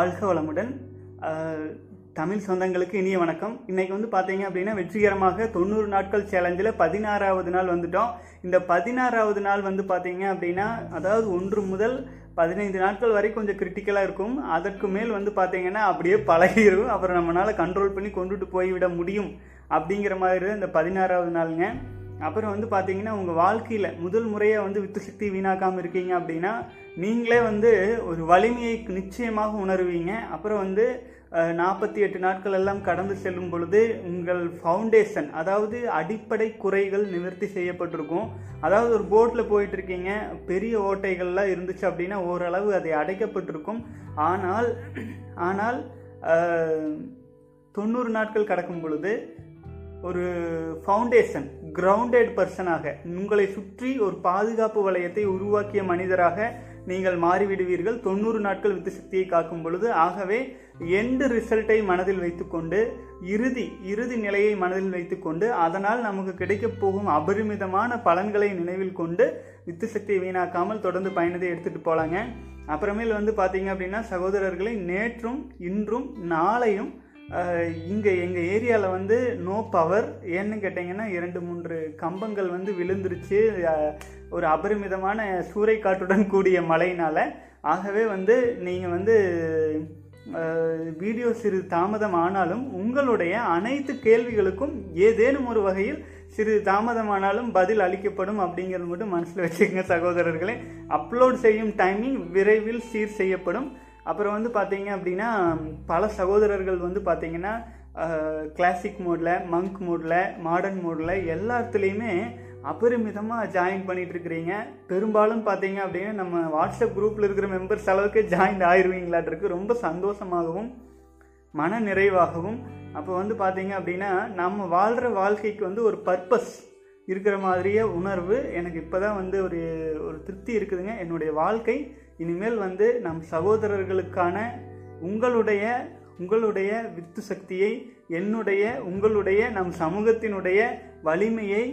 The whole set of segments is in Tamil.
வாழ்க வளமுடன். தமிழ் சொந்தங்களுக்கு இனிய வணக்கம். இன்றைக்கி வந்து பார்த்தீங்க அப்படின்னா வெற்றிகரமாக தொண்ணூறு நாட்கள் சேலஞ்சில் பதினாறாவது நாள் வந்துட்டோம். இந்த பதினாறாவது நாள் வந்து பார்த்தீங்க அப்படின்னா அதாவது ஒன்று முதல் பதினைந்து நாட்கள் வரை கொஞ்சம் கிரிட்டிக்கலாக இருக்கும். அதற்கு மேல் வந்து பார்த்தீங்கன்னா அப்படியே பழகிரும். அப்புறம் நம்மளால் கண்ட்ரோல் பண்ணி கொண்டுட்டு போய்விட முடியும். அப்படிங்கிற மாதிரி தான் இந்த பதினாறாவது நாளுங்க. அப்புறம் வந்து பார்த்தீங்கன்னா உங்கள் வாழ்க்கையில் முதல் முறையாக வந்து வித்து சக்தி வீணாக்காமல் இருக்கீங்க அப்படின்னா நீங்களே வந்து ஒரு வலிமையை நிச்சயமாக உணர்வீங்க. அப்புறம் வந்து நாற்பத்தி எட்டு நாட்கள் எல்லாம் கடந்து செல்லும் பொழுது உங்கள் ஃபவுண்டேஷன் அதாவது அடிப்படை குறைகள் நிவர்த்தி செய்யப்பட்டிருக்கும். அதாவது ஒரு போட்டில் போயிட்டுருக்கீங்க பெரிய ஓட்டைகள்லாம் இருந்துச்சு அப்படின்னா ஓரளவு அதை அடைக்கப்பட்டிருக்கும். ஆனால் ஆனால் தொண்ணூறு நாட்கள் கடக்கும் பொழுது ஒரு ஃபவுண்டேஷன் கிரவுண்டட் பர்சனாக உங்களை சுற்றி ஒரு பாதுகாப்பு வளையத்தை உருவாக்கிய மனிதராக நீங்கள் மாறிவிடுவீர்கள். தொண்ணூறு நாட்கள் வித்து சக்தியை காக்கும் பொழுது ஆகவே எண்டு ரிசல்ட்டை மனதில் வைத்துக்கொண்டு இறுதி இறுதி நிலையை மனதில் வைத்துக்கொண்டு அதனால் நமக்கு கிடைக்கப் போகும் அபரிமிதமான பலன்களை நினைவில் கொண்டு வித்து சக்தியை வீணாக்காமல் தொடர்ந்து பயணத்தை எடுத்துகிட்டு போகலாங்க அப்புறமேல் வந்து பார்த்தீங்க அப்படின்னா சகோதரர்களை நேற்றும் இன்றும் நாளையும் இங்கே எங்கள் ஏரியாவில் வந்து நோ பவர் ஏன்னு கேட்டிங்கன்னா இரண்டு மூன்று கம்பங்கள் வந்து விழுந்துருச்சு. ஒரு அபரிமிதமான சூறைக்காற்றுடன் கூடிய மழையினால். ஆகவே வந்து நீங்கள் வந்து வீடியோ சிறிது தாமதம் ஆனாலும் உங்களுடைய அனைத்து கேள்விகளுக்கும் ஏதேனும் ஒரு வகையில் சிறிது தாமதமானாலும் பதில் அளிக்கப்படும் அப்படிங்கிறது மட்டும் மனசில் வச்சுக்கங்க சகோதரர்களே. அப்லோட் செய்யும் டைமிங் விரைவில் சீர் செய்யப்படும். அப்புறம் வந்து பார்த்தீங்க அப்படின்னா பல சகோதரர்கள் வந்து பார்த்தீங்கன்னா கிளாசிக் மோடில் மங்க் மோடில் மாடர்ன் மோடில் எல்லாத்துலேயுமே அபரிமிதமாக ஜாயின் பண்ணிகிட்டு இருக்கிறீங்க. பெரும்பாலும் பார்த்தீங்க அப்படின்னா நம்ம வாட்ஸ்அப் குரூப்பில் இருக்கிற மெம்பர்ஸ் அளவுக்கு ஜாயின் ஆயிடுவீங்களாட்டிருக்கு ரொம்ப சந்தோஷமாகவும் மன நிறைவாகவும். அப்போ வந்து பார்த்தீங்க அப்படின்னா நம்ம வாழ்கிற வாழ்க்கைக்கு வந்து ஒரு பர்பஸ் இருக்கிற மாதிரியே உணர்வு எனக்கு இப்போ தான் வந்து ஒரு ஒரு திருப்தி இருக்குதுங்க. என்னுடைய வாழ்க்கை இனிமேல் வந்து நம் சகோதரர்களுக்கான உங்களுடைய உங்களுடைய வித்து சக்தியை என்னுடைய உங்களுடைய நம் சமூகத்தினுடைய வலிமையை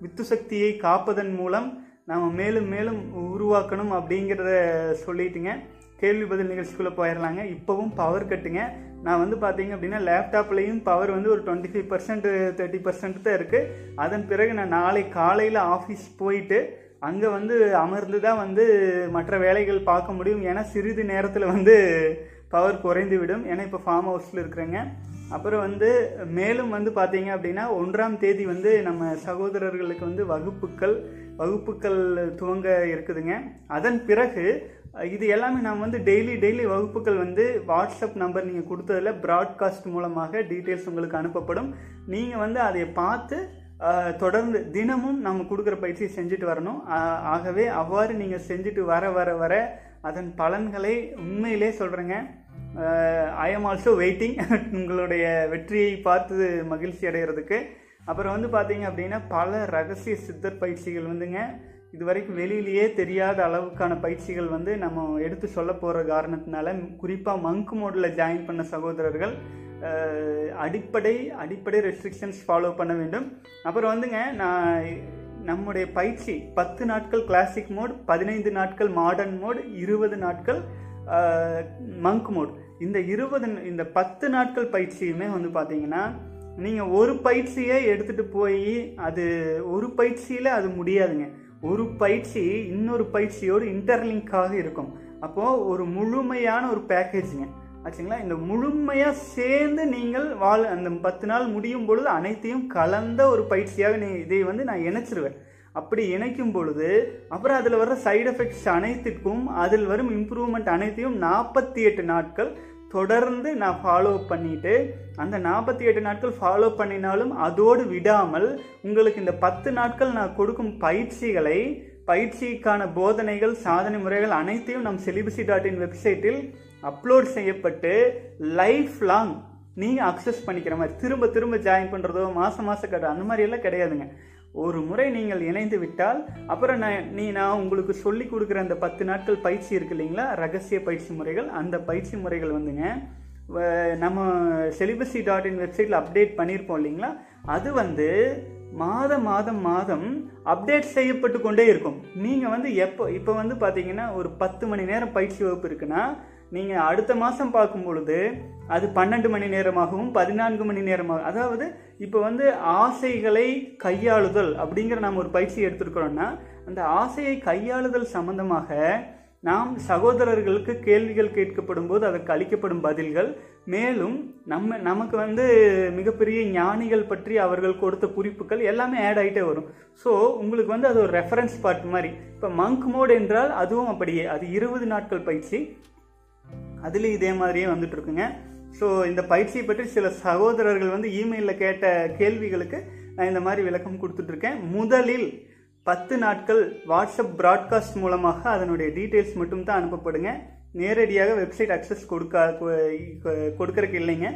வித்து சக்தியை காப்பதன் மூலம் நாம் மேலும் மேலும் உருவாக்கணும் அப்படிங்கிறத சொல்லிட்டுங்க. கேள்வி பதில் நிகழ்ச்சிக்குள்ளே போயிடலாங்க இப்போவும் பவர் கட்டுங்க நான் வந்து பார்த்தீங்க அப்படின்னா லேப்டாப்லேயும் பவர் வந்து ஒரு twenty five percent thirty percent தான் இருக்குது அதன் பிறகு நான் நாளை காலையில் ஆஃபீஸ் போயிட்டு அங்கே வந்து அமர்ந்து தான் வந்து மற்ற வேலைகள் பார்க்க முடியும் ஏன்னா சிறிது நேரத்தில் வந்து பவர் குறைந்து விடும் ஏன்னா இப்போ ஃபார்ம் ஹவுஸில் இருக்கிறேங்க. அப்புறம் வந்து மேலும் வந்து பார்த்தீங்க அப்படின்னா ஒன்றாம் தேதி வந்து நம்ம சகோதரர்களுக்கு வந்து வகுப்புகள் வகுப்புகள் துவங்க இருக்குதுங்க. அதன் பிறகு இது எல்லாமே நாம் வந்து டெய்லி டெய்லி வகுப்புகள் வந்து வாட்ஸ்அப் நம்பர் நீங்கள் கொடுத்ததில் ப்ராட்காஸ்ட் மூலமாக டீட்டெயில்ஸ் உங்களுக்கு அனுப்பப்படும். நீங்கள் வந்து அதை பார்த்து தொடர்ந்து தினமும் நம்ம கொடுக்குற பயிற்சியை செஞ்சுட்டு வரணும். ஆகவே அவ்வாறு நீங்கள் செஞ்சுட்டு வர வர வர அதன் பலன்களை உண்மையிலே சொல்கிறேங்க ஐ எம் ஆல்சோ வெயிட்டிங் உங்களுடைய வெற்றியை பார்த்து மகிழ்ச்சி அடைகிறதுக்கு அப்புறம் வந்து பார்த்தீங்க அப்படின்னா பல ரகசிய சித்தர் பயிற்சிகள் வந்துங்க. இது வரைக்கும் வெளியிலேயே தெரியாத அளவுக்கான பயிற்சிகள் வந்து நம்ம எடுத்து சொல்ல போகிற காரணத்தினால குறிப்பாக மங்க் மோடில் ஜாயின் பண்ண சகோதரர்கள் அடிப்படை அடிப்படை ரெஸ்ட்ரிக்ஷன்ஸ் ஃபாலோ பண்ண வேண்டும். அப்புறம் வந்துங்க நான் நம்முடைய பயிற்சி பத்து நாட்கள் கிளாசிக் மோட் பதினைந்து நாட்கள் மாடர்ன் மோட் இருபது நாட்கள் மங்க் மோட் இந்த இருபது இந்த பத்து நாட்கள் பயிற்சியுமே வந்து பார்த்தீங்கன்னா நீங்கள் ஒரு பயிற்சியை எடுத்துகிட்டு போய் அது ஒரு பயிற்சியில் அது முடியாதுங்க. ஒரு பயிற்சி இன்னொரு பயிற்சியோடு இன்டர்லிங்காக இருக்கும். அப்போது ஒரு முழுமையான ஒரு பேக்கேஜுங்க ஆச்சுங்களா? இந்த முழுமையாக சேர்ந்து நீங்கள் வாழ் அந்த பத்து நாள் முடியும் பொழுது அனைத்தையும் கலந்த ஒரு பயிற்சியாக நீ இதை வந்து நான் இணைச்சிருவேன். அப்படி இணைக்கும் பொழுது அப்புறம் அதில் வர சைடு எஃபெக்ட்ஸ் அனைத்துக்கும் அதில் வரும் இம்ப்ரூவ்மெண்ட் அனைத்தையும் நாற்பத்தி எட்டு நாட்கள் தொடர்ந்து நான் ஃபாலோ பண்ணிட்டு அந்த நாற்பத்தி எட்டு நாட்கள் ஃபாலோ பண்ணினாலும் அதோடு விடாமல் உங்களுக்கு இந்த பத்து நாட்கள் நான் கொடுக்கும் பயிற்சிகளை பயிற்சிக்கான போதனைகள் சாதனை முறைகள் அனைத்தையும் நம் செலிபசி டாட் இன் வெப்சைட்டில் அப்லோட் செய்யப்பட்டு லைஃப் லாங் நீங்கள் அக்சஸ் பண்ணிக்கிற மாதிரி திரும்ப திரும்ப ஜாயின் பண்ணுறதோ மாதம் மாதம் கட்ட அந்த மாதிரி எல்லாம் கிடையாதுங்க. ஒரு முறை நீங்கள் இணைந்து விட்டால் அப்புறம் நான் நீ நான் உங்களுக்கு சொல்லி கொடுக்குற அந்த பத்து நாட்கள் பயிற்சி இருக்கு இல்லைங்களா? ரகசிய பயிற்சி முறைகள். அந்த பயிற்சி முறைகள் வந்துங்க வ- நம்ம செலிபசி டாட் இன் வெப்சைட்டில் அப்டேட் பண்ணியிருப்போம் இல்லைங்களா? அது வந்து மாதம் மாதம் மாதம் அப்டேட் செய்யப்பட்டு கொண்டே இருக்கும். நீங்கள் வந்து எப்போ இப்போ வந்து பார்த்தீங்கன்னா ஒரு பத்து மணி நேரம் பயிற்சி வகுப்பு இருக்குன்னா நீங்கள் அடுத்த மாதம் பார்க்கும் பொழுது அது பன்னெண்டு மணி நேரமாகவும் பதினான்கு மணி நேரமாகவும் அதாவது இப்போ வந்து ஆசைகளை கையாளுதல் அப்படிங்கிற நாம் ஒரு பயிற்சி எடுத்திருக்கிறோம்னா அந்த ஆசையை கையாளுதல் சம்பந்தமாக நாம் சகோதரர்களுக்கு கேள்விகள் கேட்கப்படும் போது அதற்கு அளிக்கப்படும் பதில்கள். மேலும் நம்ம நமக்கு வந்து மிகப்பெரிய ஞானிகள் பற்றி அவர்கள் கொடுத்த குறிப்புகள் எல்லாமே ஆட் ஆகிட்டே வரும். ஸோ உங்களுக்கு வந்து அது ஒரு ரெஃபரன்ஸ் பார்ட் மாதிரி. இப்போ மங்க் மோட் என்றால் அதுவும் அப்படியே. அது இருபது நாட்கள் பயிற்சி. அதுலேயும் இதே மாதிரியே வந்துட்டு இருக்குங்க. ஸோ இந்த பயிற்சியை பற்றி சில சகோதரர்கள் வந்து இமெயிலில் கேட்ட கேள்விகளுக்கு நான் இந்த மாதிரி விளக்கம் கொடுத்துட்ருக்கேன் முதலில் பத்து நாட்கள் வாட்ஸ்அப் ப்ராட்காஸ்ட் மூலமாக அதனுடைய டீட்டெயில்ஸ் மட்டும் தான் அனுப்பப்படுங்க. நேரடியாக வெப்சைட் அக்சஸ் கொடுக்க கொடுக்கறக்கு இல்லைங்க.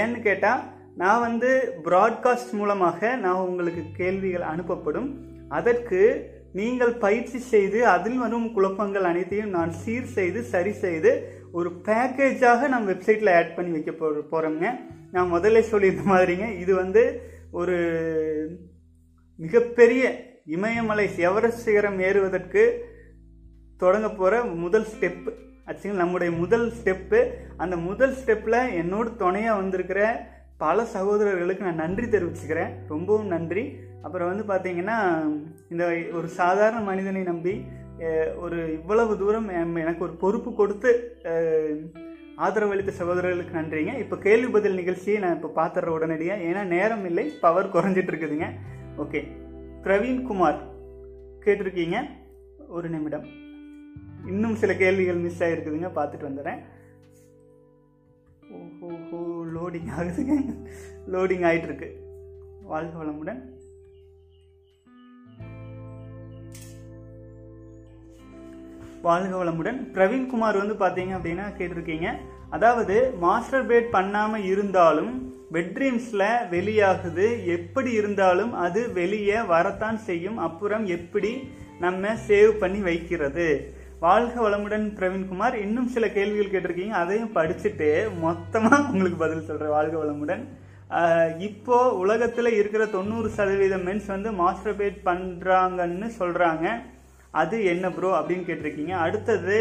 ஏன்னு கேட்டால் நான் வந்து ப்ராட்காஸ்ட் மூலமாக நான் உங்களுக்கு கேள்விகள் அனுப்பப்படும். அதற்கு நீங்கள் பயிற்சி செய்து அதில் வரும் குழப்பங்கள் அனைத்தையும் நான் சீர் செய்து சரி செய்து ஒரு பேக்கேஜாக நம்ம வெப்சைட்டில் ஆட் பண்ணி வைக்க போ போகிறோங்க நான் முதல்ல சொல்லியிருந்த மாதிரிங்க இது வந்து ஒரு மிகப்பெரிய இமயமலை எவரெஸ்ட் சிகரம் ஏறுவதற்கு தொடங்க போகிற முதல் ஸ்டெப்பு ஆக்சுவலி நம்முடைய முதல் ஸ்டெப்பு அந்த முதல் ஸ்டெப்பில் என்னோட துணையாக வந்திருக்கிற பல சகோதரர்களுக்கு நான் நன்றி தெரிவிச்சுக்கிறேன். ரொம்பவும் நன்றி. அப்புறம் வந்து பார்த்தீங்கன்னா இந்த ஒரு சாதாரண மனிதனை நம்பி ஒரு இவ்வளவு தூரம் எனக்கு ஒரு பொறுப்பு கொடுத்து ஆதரவளித்த சகோதரர்களுக்கு நன்றிங்க. இப்போ கேள்வி பதில் நிகழ்ச்சியை நான் இப்போ பார்த்துட்றேன் உடனடியாக ஏன்னா நேரம் இல்லை பவர் குறைஞ்சிட்டு இருக்குதுங்க. ஓகே பிரவீன்குமார் கேட்டிருக்கீங்க? ஒரு நிமிடம். இன்னும் சில கேள்விகள் மிஸ் ஆகிருக்குதுங்க பார்த்துட்டு வந்துடுறேன். ஓஹோ லோடிங் ஆகுதுங்க. லோடிங் ஆகிட்டுருக்கு வாழ்க வளமுடன். வாழ்க வளமுடன். பிரவீன்குமார் வந்து பார்த்தீங்க அப்படின்னா கேட்டிருக்கீங்க. அதாவது மாஸ்டர் பேட் பண்ணாமல் இருந்தாலும் பெட்ரீம்ஸில் வெளியாகுது. எப்படி இருந்தாலும் அது வெளியே வரத்தான் செய்யும். அப்புறம் எப்படி நம்ம சேவ் பண்ணி வைக்கிறது? வாழ்க வளமுடன் பிரவீன்குமார். இன்னும் சில கேள்விகள் கேட்டிருக்கீங்க. அதையும் படிச்சுட்டு மொத்தமாக உங்களுக்கு பதில் சொல்கிறேன் வாழ்க வளமுடன். இப்போ உலகத்தில் இருக்கிற தொண்ணூறு சதவீதம் மென்ஸ் வந்து மாஸ்டர் பேட் சொல்கிறாங்க அது என்ன ப்ரோ அப்படின்னு கேட்டிருக்கீங்க. அடுத்தது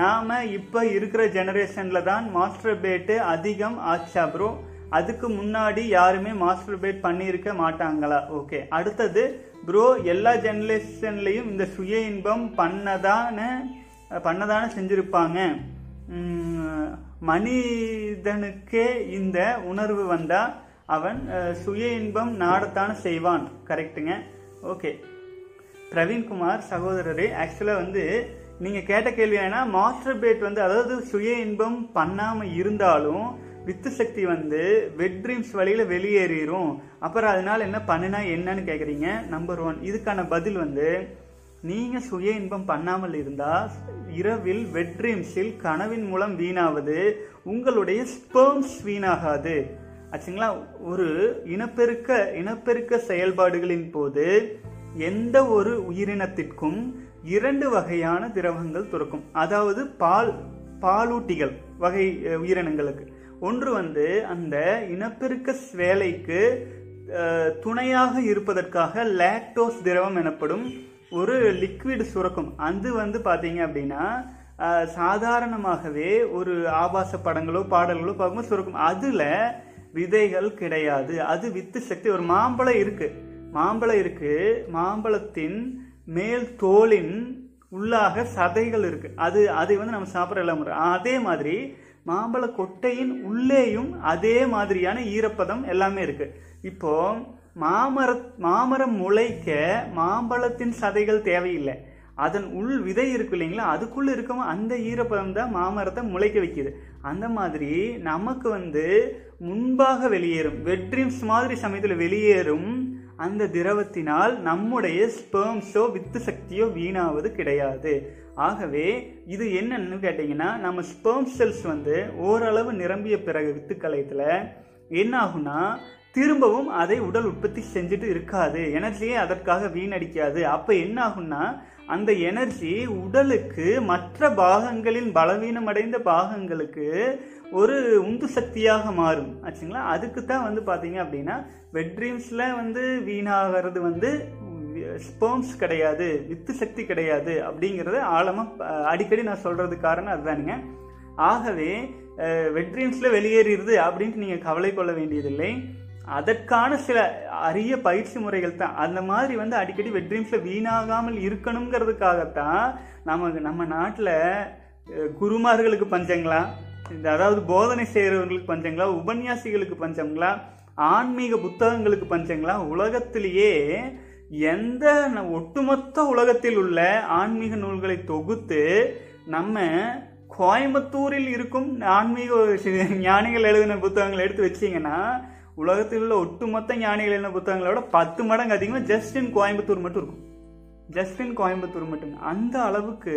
நாம இப்போ இருக்கிற ஜெனரேஷன்ல தான் மாஸ்டர் பேட்டு அதிகம் ஆச்சா ப்ரோ அதுக்கு முன்னாடி யாருமே மாஸ்டர் பேட் பண்ணியிருக்க மாட்டாங்களா? ஓகே அடுத்தது ப்ரோ எல்லா ஜெனரேஷன்லயும் இந்த சுய இன்பம் பண்ணதான பண்ணதானே செஞ்சிருப்பாங்க. மனிதனுக்கே இந்த உணர்வு வந்தா அவன் சுய இன்பம் நாடத்தான செய்வான். கரெக்ட்டுங்க ஓகே பிரவீன்குமார் சகோதரரே ஆக்சுவலாக வந்து நீங்கள் கேட்ட கேள்வி என்னன்னா மாஸ்டர் பேட் வந்து அதாவது சுய இன்பம் பண்ணாமல் இருந்தாலும் வித்து சக்தி வந்து வெட் ட்ரீம்ஸ் வழியில் வெளியேறிடும் அப்புறம் அதனால் என்ன பண்ணுனா என்னன்னு கேட்குறீங்க நம்பர் ஒன் இதுக்கான பதில் வந்து நீங்கள் சுய இன்பம் பண்ணாமல் இருந்தால் இரவில் வெட் ட்ரீம்ஸில் கனவின் மூலம் வீணாவது உங்களுடைய ஸ்பெர்ம்ஸ் வீணாகாது. ஆச்சுங்களா? ஒரு இனப்பெருக்க இனப்பெருக்க செயல்பாடுகளின் போது எந்த ஒரு உயிரினத்திற்கும் இரண்டு வகையான திரவங்கள் துறக்கும். அதாவது பால் பாலூட்டிகள் வகை உயிரினங்களுக்கு. ஒன்று வந்து அந்த இனப்பெருக்க வேலைக்கு துணையாக இருப்பதற்காக லாக்டோஸ் திரவம் எனப்படும் ஒரு லிக்விட் சுரக்கும். அது வந்து பார்த்தீங்க அப்படின்னா சாதாரணமாகவே ஒரு ஆபாச படங்களோ பாடல்களோ பார்க்கும்போது சுரக்கும். அதில் விதைகள் கிடையாது. அது வித்து சக்தி ஒரு மாம்பழம் இருக்குது மாம்பழம் இருக்கு. மாம்பழத்தின் மேல் தோலின் உள்ளாக சதைகள் இருக்கு. அது அதை வந்து நம்ம சாப்பிட்ற எல்லாம் அதே மாதிரி மாம்பழ கொட்டையின் உள்ளேயும் அதே மாதிரியான ஈரப்பதம் எல்லாமே இருக்கு. இப்போ மாமர மாமரம் முளைக்க மாம்பழத்தின் சதைகள் தேவையில்லை. அதன் உள் விதை இருக்கு இல்லைங்களா? அதுக்குள்ள இருக்கவும் அந்த ஈரப்பதம் தான் மாமரத்தை முளைக்க வைக்குது. அந்த மாதிரி நமக்கு வந்து முன்பாக வெளியேறும் வெட்ரீம்ஸ் மாதிரி சமயத்தில் வெளியேறும் அந்த திரவத்தினால் நம்முடைய ஸ்பெர்ம்ஸோ வித்து சக்தியோ வீணாவது கிடையாது. ஆகவே இது என்னன்னு கேட்டிங்கன்னா நம்ம ஸ்பெர்ம் செல்ஸ் வந்து ஓரளவு நிரம்பிய பிறகு வித்து கலையத்தில் என்ன ஆகும்னா திரும்பவும் அதை உடல் உற்பத்தி செஞ்சுட்டு இருக்காது. எனர்ஜியே அதற்காக வீணடிக்காது. அப்போ என்ன ஆகும்னா அந்த எனர்ஜி உடலுக்கு மற்ற பாகங்களின் பலவீனமடைந்த பாகங்களுக்கு ஒரு உந்து சக்தியாக மாறும். ஆச்சுங்களா? அதுக்கு தான் வந்து பார்த்தீங்க அப்படின்னா வெட்ரீம்ஸில் வந்து வீணாகிறது வந்து ஸ்போம்ஸ் கிடையாது வித்து சக்தி கிடையாது அப்படிங்கிறத ஆழமாக அடிக்கடி நான் சொல்கிறது காரணம் அதுதானுங்க. ஆகவே வெட்ரீம்ஸில் வெளியேறிடுது அப்படின்ட்டு நீங்கள் கவலை கொள்ள வேண்டியதில்லை. அதற்கான சில அரிய பயிற்சி முறைகள் தான். அந்த மாதிரி வந்து அடிக்கடி வெட்ரீம்ஸில் வீணாகாமல் இருக்கணுங்கிறதுக்காகத்தான் நம்ம நம்ம நாட்டில் குருமார்களுக்கு பஞ்சங்களா? இந்த அதாவது போதனை செய்கிறவங்களுக்கு பஞ்சங்களா உபன்யாசிகளுக்கு பஞ்சங்களா ஆன்மீக புத்தகங்களுக்கு பஞ்சங்களா? உலகத்திலேயே எந்த ஒட்டுமொத்த உலகத்தில் உள்ள ஆன்மீக நூல்களை தொகுத்து நம்ம கோயம்புத்தூரில் இருக்கும் ஆன்மீக ஞானிகள் எழுதின புத்தகங்களை எடுத்து வச்சீங்கன்னா உலகத்தில் உள்ள ஒட்டுமொத்த ஞானிகள் எழுதின புத்தகங்களோட பத்து மடங்கு அதிகமாக ஜஸ்ட் இன் கோயம்புத்தூர் மட்டும் இருக்கும். ஜஸ்ட் இன் கோயம்புத்தூர் மட்டும். அந்த அளவுக்கு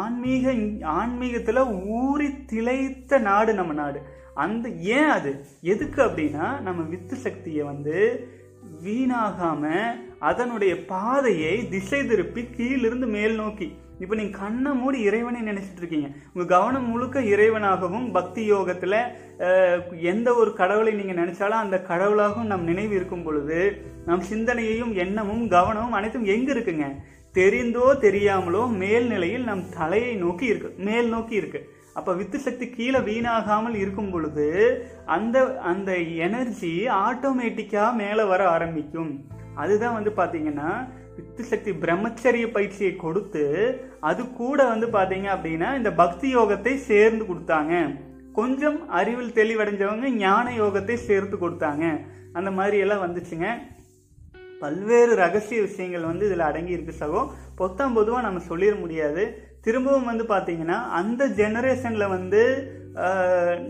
ஆன்மீக ஆன்மீகத்தில் ஊறி திளைத்த நாடு நம்ம நாடு. அந்த ஏன் அது? எதுக்கு அப்படின்னா நம்ம வித்து சக்தியை வந்து வீணாகாம அதனுடைய பாதையை திசை திருப்பி கீழிருந்து மேல் நோக்கி. இப்போ நீங்கள் கண்ணை மூடி இறைவனை நினைச்சிட்டு இருக்கீங்க. உங்கள் கவனம் முழுக்க இறைவனாகவும் பக்தி யோகத்தில் எந்த ஒரு கடவுளை நீங்கள் நினைச்சாலும் அந்த கடவுளாகவும் நம் நினைவு இருக்கும் பொழுது நம் சிந்தனையையும் எண்ணமும் கவனமும் அனைத்தும் எங்கே இருக்குங்க? தெரிந்தோ தெரியாமலோ மேல்நிலையில் நம் தலையை நோக்கி இருக்கு மேல் நோக்கி இருக்கு. அப்ப வித்து சக்தி கீழே வீணாகாமல் இருக்கும் பொழுது அந்த அந்த எனர்ஜி ஆட்டோமேட்டிக்கா மேலே வர ஆரம்பிக்கும். அதுதான் வந்து பாத்தீங்கன்னா வித்து சக்தி பிரம்மச்சரிய பயிற்சியை கொடுத்து அது கூட வந்து பாத்தீங்க அப்படின்னா இந்த பக்தி யோகத்தை சேர்ந்து கொடுத்தாங்க. கொஞ்சம் அறிவில் தெளிவடைஞ்சவங்க ஞான யோகத்தை சேர்த்து கொடுத்தாங்க. அந்த மாதிரி எல்லாம் வந்துச்சுங்க. பல்வேறு ரகசிய விஷயங்கள் வந்து இதில் அடங்கி இருக்கு சகோ. பொத்தாம் பொதுவாக நம்ம சொல்லிட முடியாது. திரும்பவும் வந்து பார்த்தீங்கன்னா அந்த ஜெனரேஷனில் வந்து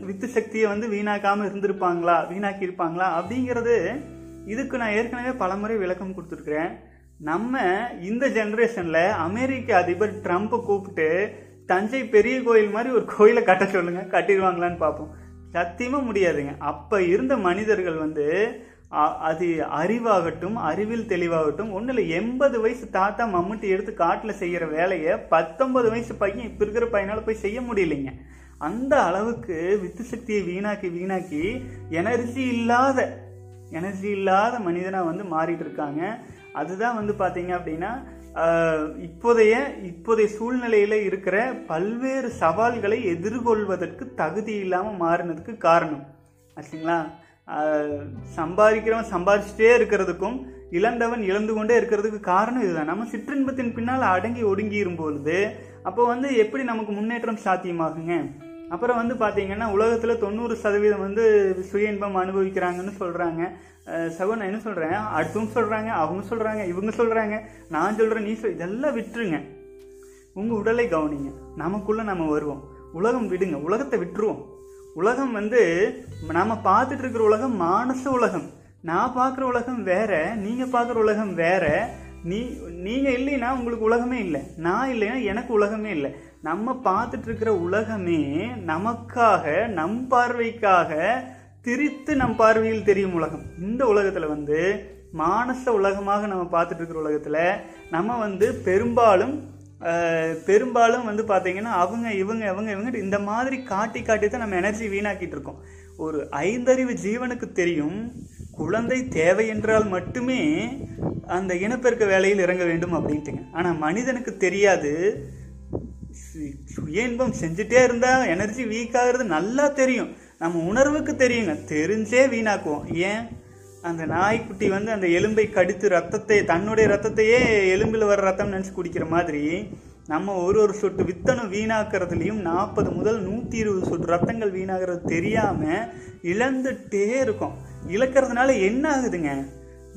வித்து சக்தியை வந்து வீணாக்காமல் இருந்திருப்பாங்களா வீணாக்கி இருப்பாங்களா அப்படிங்கிறது இதுக்கு நான் ஏற்கனவே பலமுறை விளக்கம் கொடுத்துருக்குறேன். நம்ம இந்த ஜெனரேஷனில் அமெரிக்க அதிபர் ட்ரம்ப்பை கூப்பிட்டு தஞ்சை பெரிய கோயில் மாதிரி ஒரு கோயிலை கட்ட சொல்லுங்கள் கட்டிடுவாங்களான்னு பார்ப்போம் சத்தியமாக முடியாதுங்க. அப்போ இருந்த மனிதர்கள் வந்து அது அறிவாகட்டும் அறிவில் தெளிவாகட்டும் ஒன்றும் இல்லை எண்பது வயசு தாத்தா மம்முட்டி எடுத்து காட்டில் செய்கிற வேலையை பத்தொன்பது வயசு பையன் இப்போ இருக்கிற பையனால் போய் செய்ய முடியலைங்க. அந்த அளவுக்கு வித்து சக்தியை வீணாக்கி வீணாக்கி எனர்ஜி இல்லாத எனர்ஜி இல்லாத மனிதனாக வந்து மாறிட்டு இருக்காங்க. அதுதான் வந்து பார்த்தீங்க அப்படின்னா இப்போதைய இப்போதைய சூழ்நிலையில் இருக்கிற பல்வேறு சவால்களை எதிர்கொள்வதற்கு தகுதி இல்லாமல் மாறினதுக்கு காரணம். ஆச்சுங்களா? சம்பாதிக்கிறவன் சம்பாதிச்சுட்டே இருக்கிறதுக்கும் இழந்தவன் இழந்து கொண்டே இருக்கிறதுக்கு காரணம் இதுதான். நம்ம சிற்றின்பத்தின் பின்னால் அடங்கி ஒடுங்கி பொழுது அப்போ வந்து எப்படி நமக்கு முன்னேற்றம் சாத்தியமாகுங்க? அப்புறம் வந்து பார்த்தீங்கன்னா உலகத்தில் தொண்ணூறு சதவீதம் வந்து சுய இன்பம் அனுபவிக்கிறாங்கன்னு சொல்கிறாங்க சகோ நான் என்ன சொல்கிறேன் அடுத்தவங்க சொல்கிறாங்க அவங்க சொல்கிறாங்க இவங்க சொல்கிறாங்க நான் சொல்கிறேன் நீ சொல் இதெல்லாம் விட்டுருங்க. உங்கள் உடலை கவனிங்க. நமக்குள்ளே நம்ம வருவோம். உலகம் விடுங்க. உலகத்தை விட்டுருவோம். உலகம் வந்து நம்ம பார்த்துட்டு இருக்கிற உலகம் மானச உலகம். நான் பார்க்குற உலகம் வேற நீங்கள் பார்க்குற உலகம் வேற. நீ நீங்கள் இல்லைன்னா உங்களுக்கு உலகமே இல்லை. நான் இல்லைன்னா எனக்கு உலகமே இல்லை. நம்ம பார்த்துட்டு இருக்கிற உலகமே நமக்காக நம் பார்வைக்காக திரித்து நம் பார்வையில் தெரியும் உலகம். இந்த உலகத்தில் வந்து மானச உலகமாக நம்ம பார்த்துட்டு இருக்கிற உலகத்தில் நம்ம வந்து பெரும்பாலும் பெரும்பாலும் வந்து பார்த்திங்கன்னா அவங்க இவங்க இவங்க இவங்க இந்த மாதிரி காட்டி காட்டி தான் நம்ம எனர்ஜி வீணாக்கிட்டு இருக்கோம். ஒரு ஐந்தறிவு ஜீவனுக்கு தெரியும். குழந்தை தேவை என்றால் மட்டுமே அந்த இனப்பெருக்க வேலையில் இறங்க வேண்டும் அப்படின்ட்டுங்க. ஆனால் மனிதனுக்கு தெரியாது. சு- சுய இன்பம் செஞ்சுட்டே இருந்தால் எனர்ஜி வீக் ஆகிறது நல்லா தெரியும். நம்ம உணர்வுக்கு தெரியுங்க. தெரிஞ்சே வீணாக்குவோம். ஏன்? அந்த நாய்க்குட்டி வந்து அந்த எலும்பை கடித்து ரத்தத்தை தன்னுடைய ரத்தத்தையே எலும்பில் வர ரத்தம் நினச்சி குடிக்கிற மாதிரி நம்ம ஒரு ஒரு சொட்டு வித்தனம் வீணாக்குறதுலையும் நாற்பது முதல் நூற்றி இருபது சொட்டு ரத்தங்கள் வீணாகிறது தெரியாமல் இழந்துட்டே இருக்கும். இழக்கிறதுனால என்ன ஆகுதுங்க?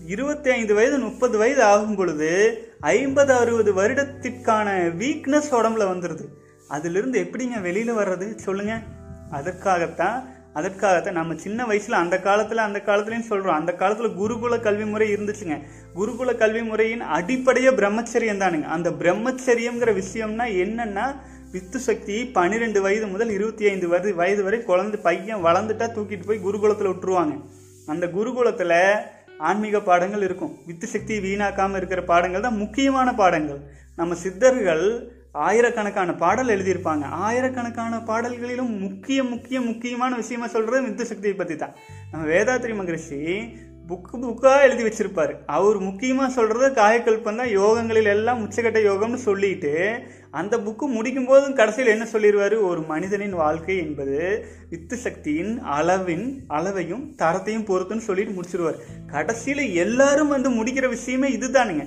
இருபத்தி ஐந்து வயது முப்பது வயது ஆகும் பொழுது ஐம்பது அறுபது வருடத்திற்கான வீக்னஸ் உடம்புல வந்துடுது அதிலிருந்து எப்படிங்க வெளியில் வர்றது? சொல்லுங்கள் அதற்காகத்தான் அதற்காகத்தான் நம்ம சின்ன வயசுல அந்த காலத்துல அந்த காலத்துலயும் சொல்றோம். அந்த காலத்துல குருகுல கல்வி முறை இருந்துச்சுங்க. குருகுல கல்வி முறையின் அடிப்படையே பிரம்மச்சரியம் தானுங்க. அந்த பிரம்மச்சரியம்ங்கிற விஷயம்னா என்னன்னா வித்து சக்தி பன்னிரெண்டு வயது முதல் இருபத்தி ஐந்து வயது வயது வரை குழந்தை பையன் வளர்ந்துட்டா தூக்கிட்டு போய் குருகுலத்துல விட்டுருவாங்க. அந்த குருகுலத்துல ஆன்மீக பாடங்கள் இருக்கும். வித்து சக்தி வீணாக்காம இருக்கிற பாடங்கள் தான் முக்கியமான பாடங்கள். நம்ம சித்தர்கள் ஆயிரக்கணக்கான பாடல் எழுதியிருப்பாங்க. ஆயிரக்கணக்கான பாடல்களிலும் முக்கிய முக்கிய முக்கியமான விஷயமா சொல்கிறது வித்து சக்தியை பற்றி தான் நம்ம வேதாத்ரி மகரிஷி புக்கு புக்காக எழுதி வச்சுருப்பார். அவர் முக்கியமாக சொல்கிறது காயக்கல்பம் தான் யோகங்களில் எல்லாம் உச்சகட்ட யோகம்னு சொல்லிட்டு அந்த புக்கு முடிக்கும் போதும் கடைசியில் என்ன சொல்லிடுவார் ஒரு மனிதனின் வாழ்க்கை என்பது வித்து சக்தியின் அளவின் அளவையும் தரத்தையும் பொறுத்துன்னு சொல்லிட்டு முடிச்சிருவார். கடைசியில் எல்லாரும் வந்து முடிக்கிற விஷயமே இதுதானுங்க.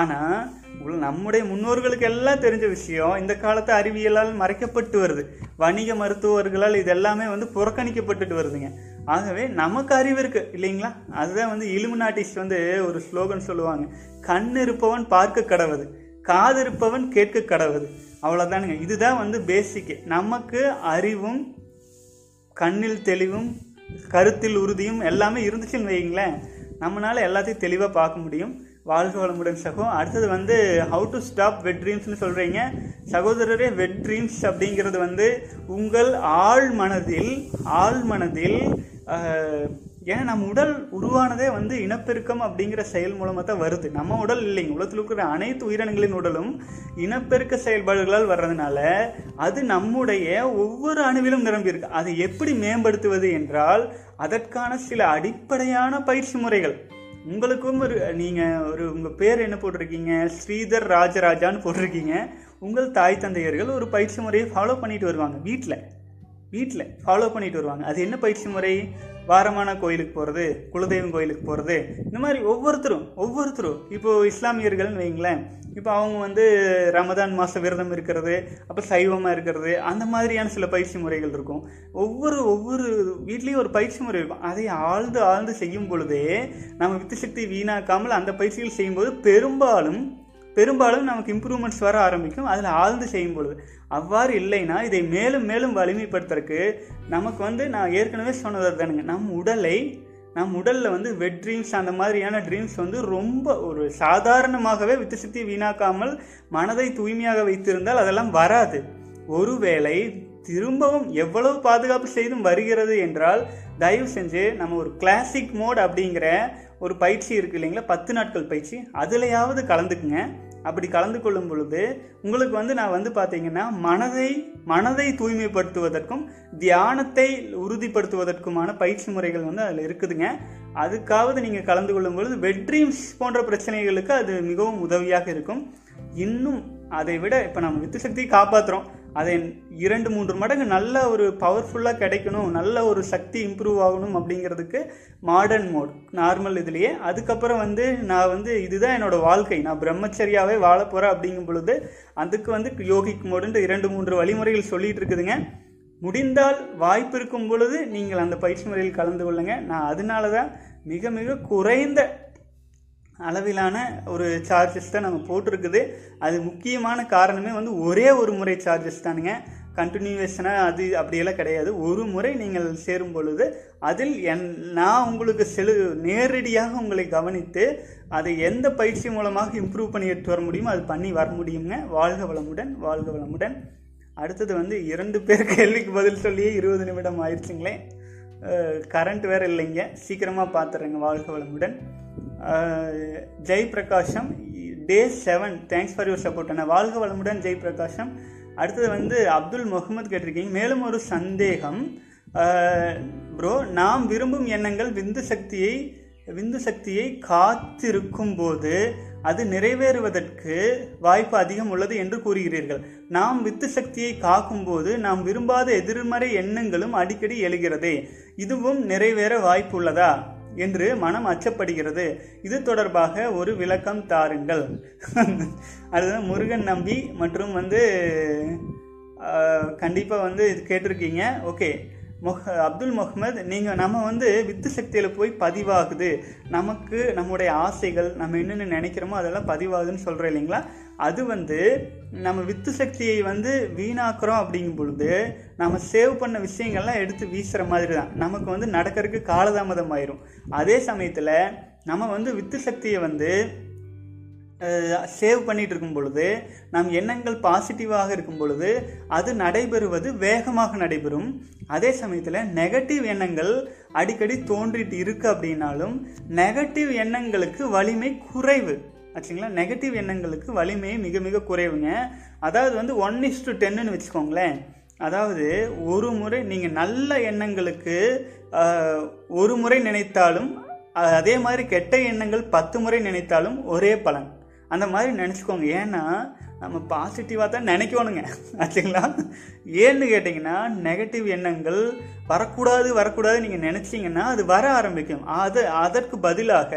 ஆனால் உள்ள நம்முடைய முன்னோர்களுக்கு எல்லாம் தெரிஞ்ச விஷயம் இந்த காலத்து அறிவியலால் மறைக்கப்பட்டு வருது. வணிக மருத்துவர்களால் இது எல்லாமே வந்து புறக்கணிக்கப்பட்டுட்டு வருதுங்க. ஆகவே நமக்கு அறிவு இருக்கு இல்லைங்களா? அதுதான் வந்து இலுமினாட்டிஸ்ட் வந்து ஒரு ஸ்லோகன் சொல்லுவாங்க. கண் இருப்பவன் பார்க்க கடவுது காது இருப்பவன் கேட்க கடவுது. அவ்வளோதானுங்க இதுதான் வந்து பேசிக்கு நமக்கு அறிவும் கண்ணில் தெளிவும் கருத்தில் உறுதியும் எல்லாமே இருந்துச்சுன்னு வைங்களேன் நம்மளால எல்லாத்தையும் தெளிவாக பார்க்க முடியும். வாழ்க வளமுடன் சகோ. அடுத்தது வந்து ஹவு டு ஸ்டாப் வெட் ட்ரீம்ஸ்னு சொல்கிறீங்க சகோதரரே வெட் ட்ரீம்ஸ் அப்படிங்கிறது வந்து உங்கள் ஆள் மனதில் ஆள் மனதில் ஏன்னா நம்ம உடல் உருவானதே வந்து இனப்பெருக்கம் அப்படிங்கிற செயல் மூலமாக தான் வருது. நம்ம உடல் இல்லைங்க. உலகத்தில் இருக்கிற அனைத்து உயிரினங்களின் உடலும் இனப்பெருக்க செயல்பாடுகளால் வர்றதுனால அது நம்முடைய ஒவ்வொரு அணுவிலும் நிரம்பியிருக்கு அதை எப்படி மேம்படுத்துவது என்றால் அதற்கான சில அடிப்படையான பயிற்சி முறைகள். உங்களுக்கும் ஒரு நீங்கள் ஒரு உங்கள் பேர் என்ன போட்டிருக்கீங்க? ஸ்ரீதர் ராஜராஜான்னு போட்டிருக்கீங்க. உங்கள் தாய் தந்தையர்கள் ஒரு பயிற்சி முறையை ஃபாலோ பண்ணிட்டு வருவாங்க வீட்டில் வீட்டில் ஃபாலோ பண்ணிட்டு வருவாங்க. அது என்ன பயிற்சி முறை? வாரமான கோயிலுக்கு போகிறது குலதெய்வம் கோயிலுக்கு போகிறது இந்த மாதிரி ஒவ்வொருத்தரும் ஒவ்வொருத்தரும் இப்போது இஸ்லாமியர்கள்னு வைங்களேன் இப்போ அவங்க வந்து ரமதான் மாத விரதம் இருக்கிறது அப்போ சைவமாக இருக்கிறது அந்த மாதிரியான சில பயிற்சி முறைகள் இருக்கும். ஒவ்வொரு ஒவ்வொரு வீட்லேயும் ஒரு பயிற்சி முறை இருக்கும். அதை ஆழ்ந்து ஆழ்ந்து செய்யும் பொழுதே நம்ம வித்து சக்தி வீணாக்காமல் அந்த பயிற்சிகள் செய்யும்போது பெரும்பாலும் பெரும்பாலும் நமக்கு இம்ப்ரூவ்மெண்ட்ஸ் வர ஆரம்பிக்கும். அதில் ஆழ்ந்து செய்யும் பொழுது. அவ்வாறு இல்லைன்னா இதை மேலும் மேலும் வலிமைப்படுத்துறதுக்கு நமக்கு வந்து நான் ஏற்கனவே சொன்னது தானுங்க நம் உடலை நம் உடலில் வந்து வெட் ட்ரீம்ஸ் அந்த மாதிரியான ட்ரீம்ஸ் வந்து ரொம்ப ஒரு சாதாரணமாகவே வித்து சுத்தி வீணாக்காமல் மனதை தூய்மையாக வைத்திருந்தால் அதெல்லாம் வராது. ஒருவேளை திரும்பவும் எவ்வளவு பாதுகாப்பு செய்தும் வருகிறது என்றால் தயவு செஞ்சு நம்ம ஒரு கிளாசிக் மோட் அப்படிங்கிற ஒரு பயிற்சி இருக்கு இல்லைங்களா? பத்து நாட்கள் பயிற்சி. அதுலையாவது கலந்துக்குங்க. அப்படி கலந்து கொள்ளும் பொழுது உங்களுக்கு வந்து நான் வந்து பார்த்தீங்கன்னா மனதை மனதை தூய்மைப்படுத்துவதற்கும் தியானத்தை உறுதிப்படுத்துவதற்குமான பயிற்சி முறைகள் வந்து அதில் இருக்குதுங்க. அதுக்காவது நீங்கள் கலந்து கொள்ளும் பொழுது வெட்ரீம்ஸ் போன்ற பிரச்சனைகளுக்கு அது மிகவும் உதவியாக இருக்கும். இன்னும் அதை விட இப்போ நம்ம வித்து சக்தியை காப்பாற்றுறோம் அதை இரண்டு மூன்று மடங்கு நல்ல ஒரு பவர்ஃபுல்லாக கிடைக்கணும் நல்ல ஒரு சக்தி இம்ப்ரூவ் ஆகணும் அப்படிங்கிறதுக்கு மாடர்ன் மோட் நார்மல் இதுலேயே. அதுக்கப்புறம் வந்து நான் வந்து இதுதான் என்னோடய வாழ்க்கை. நான் பிரம்மச்சரியாவே வாழ போகிறேன் அப்படிங்கும் பொழுது அதுக்கு வந்து யோகிக் மோடுன்ற இரண்டு மூன்று வழிமுறைகள் சொல்லிகிட்டு இருக்குதுங்க. முடிந்தால் வாய்ப்பு இருக்கும் பொழுது நீங்கள் அந்த பயிற்சி முறையில் கலந்து கொள்ளுங்கள் நான் அதனால தான் மிக மிக குறைந்த அளவிலான ஒரு சார்ஜஸ் தான் நம்ம போட்டிருக்குது. அது முக்கியமான காரணமே வந்து ஒரே ஒரு முறை சார்ஜஸ் தானுங்க. கண்டினியூவேஷனாக அது அப்படியெல்லாம் கிடையாது. ஒரு முறை நீங்கள் சேரும் பொழுது அதில் என் நான் உங்களுக்கு செலு நேரடியாக உங்களை கவனித்து அதை எந்த பயிற்சி மூலமாக இம்ப்ரூவ் பண்ணி எடுத்து வர முடியுமோ அது பண்ணி வர முடியுங்க. வாழ்க வளமுடன் வாழ்க வளமுடன். அடுத்தது வந்து இரண்டு பேர் கேள்விக்கு பதில் சொல்லியே இருபது நிமிடம் ஆயிடுச்சுங்களே. கரண்ட் வேறு இல்லைங்க. சீக்கிரமாக பார்த்துறேங்க வாழ்க வளமுடன். Jai Prakasham day seven thanks for your support அண்ணா வாழ்க வளமுடன் ஜெய் பிரகாஷம் அடுத்தது வந்து அப்துல் முகமது கேட்டிருக்கீங்க. மேலும் ஒரு சந்தேகம். ப்ரோ நாம் விரும்பும் எண்ணங்கள் விந்து சக்தியை விந்து சக்தியை காத்திருக்கும் போது அது நிறைவேறுவதற்கு வாய்ப்பு அதிகம் உள்ளது என்று கூறுகிறீர்கள். நாம் வித்து சக்தியை காக்கும் போது நாம் விரும்பாத எதிர்மறை எண்ணங்களும் அடிக்கடி எழுகிறதே. இதுவும் நிறைவேற வாய்ப்பு உள்ளதா? என்று மனம் அச்சப்படுகிறது. இது தொடர்பாக ஒரு விளக்கம் தாருங்கள். அது முருகன் நம்பி மற்றும் வந்து கண்டிப்பாக வந்து இது கேட்டிருக்கீங்க. ஓகே. மொஹ அப்துல் முகமது நீங்கள் நம்ம வந்து வித்து சக்தியில் போய் பதிவாகுது. நமக்கு நம்முடைய ஆசைகள் நம்ம என்னென்ன நினைக்கிறோமோ அதெல்லாம் பதிவாகுதுன்னு சொல்கிறோம் இல்லைங்களா? அது வந்து நம்ம வித்து சக்தியை வந்து வீணாக்குறோம் அப்படிங்கும் பொழுது நம்ம சேவ் பண்ண விஷயங்கள்லாம் எடுத்து வீசுகிற மாதிரி தான் நமக்கு வந்து நடக்கிறதுக்கு காலதாமதம் ஆயிரும் அதே சமயத்தில் நம்ம வந்து வித்து சக்தியை வந்து சேவ் பண்ணிட்டு இருக்கும் பொழுது நம் எண்ணங்கள் பாசிட்டிவாக இருக்கும் பொழுது அது நடைபெறுவது வேகமாக நடைபெறும். அதே சமயத்தில் நெகட்டிவ் எண்ணங்கள் அடிக்கடி தோன்றிட்டு இருக்கு அப்படின்னாலும் நெகட்டிவ் எண்ணங்களுக்கு வலிமை குறைவு. ஆச்சுங்களா? நெகட்டிவ் எண்ணங்களுக்கு வலிமை மிக மிக குறைவுங்க. அதாவது வந்து ஒன் இஸ் டு டென்னு வச்சுக்கோங்களேன். அதாவது ஒரு முறை நீங்கள் நல்ல எண்ணங்களுக்கு ஒரு முறை நினைத்தாலும் அதே மாதிரி கெட்ட எண்ணங்கள் பத்து முறை நினைத்தாலும் ஒரே பலன். அந்த மாதிரி நினச்சிக்கோங்க. ஏன்னா நம்ம பாசிட்டிவாக தான் நினைக்கணுங்க. ஆச்சுங்களா ஏன்னு கேட்டிங்கன்னா நெகட்டிவ் எண்ணங்கள் வரக்கூடாது வரக்கூடாது நீங்கள் நினச்சிங்கன்னா அது வர ஆரம்பிக்கும். அது அதற்கு பதிலாக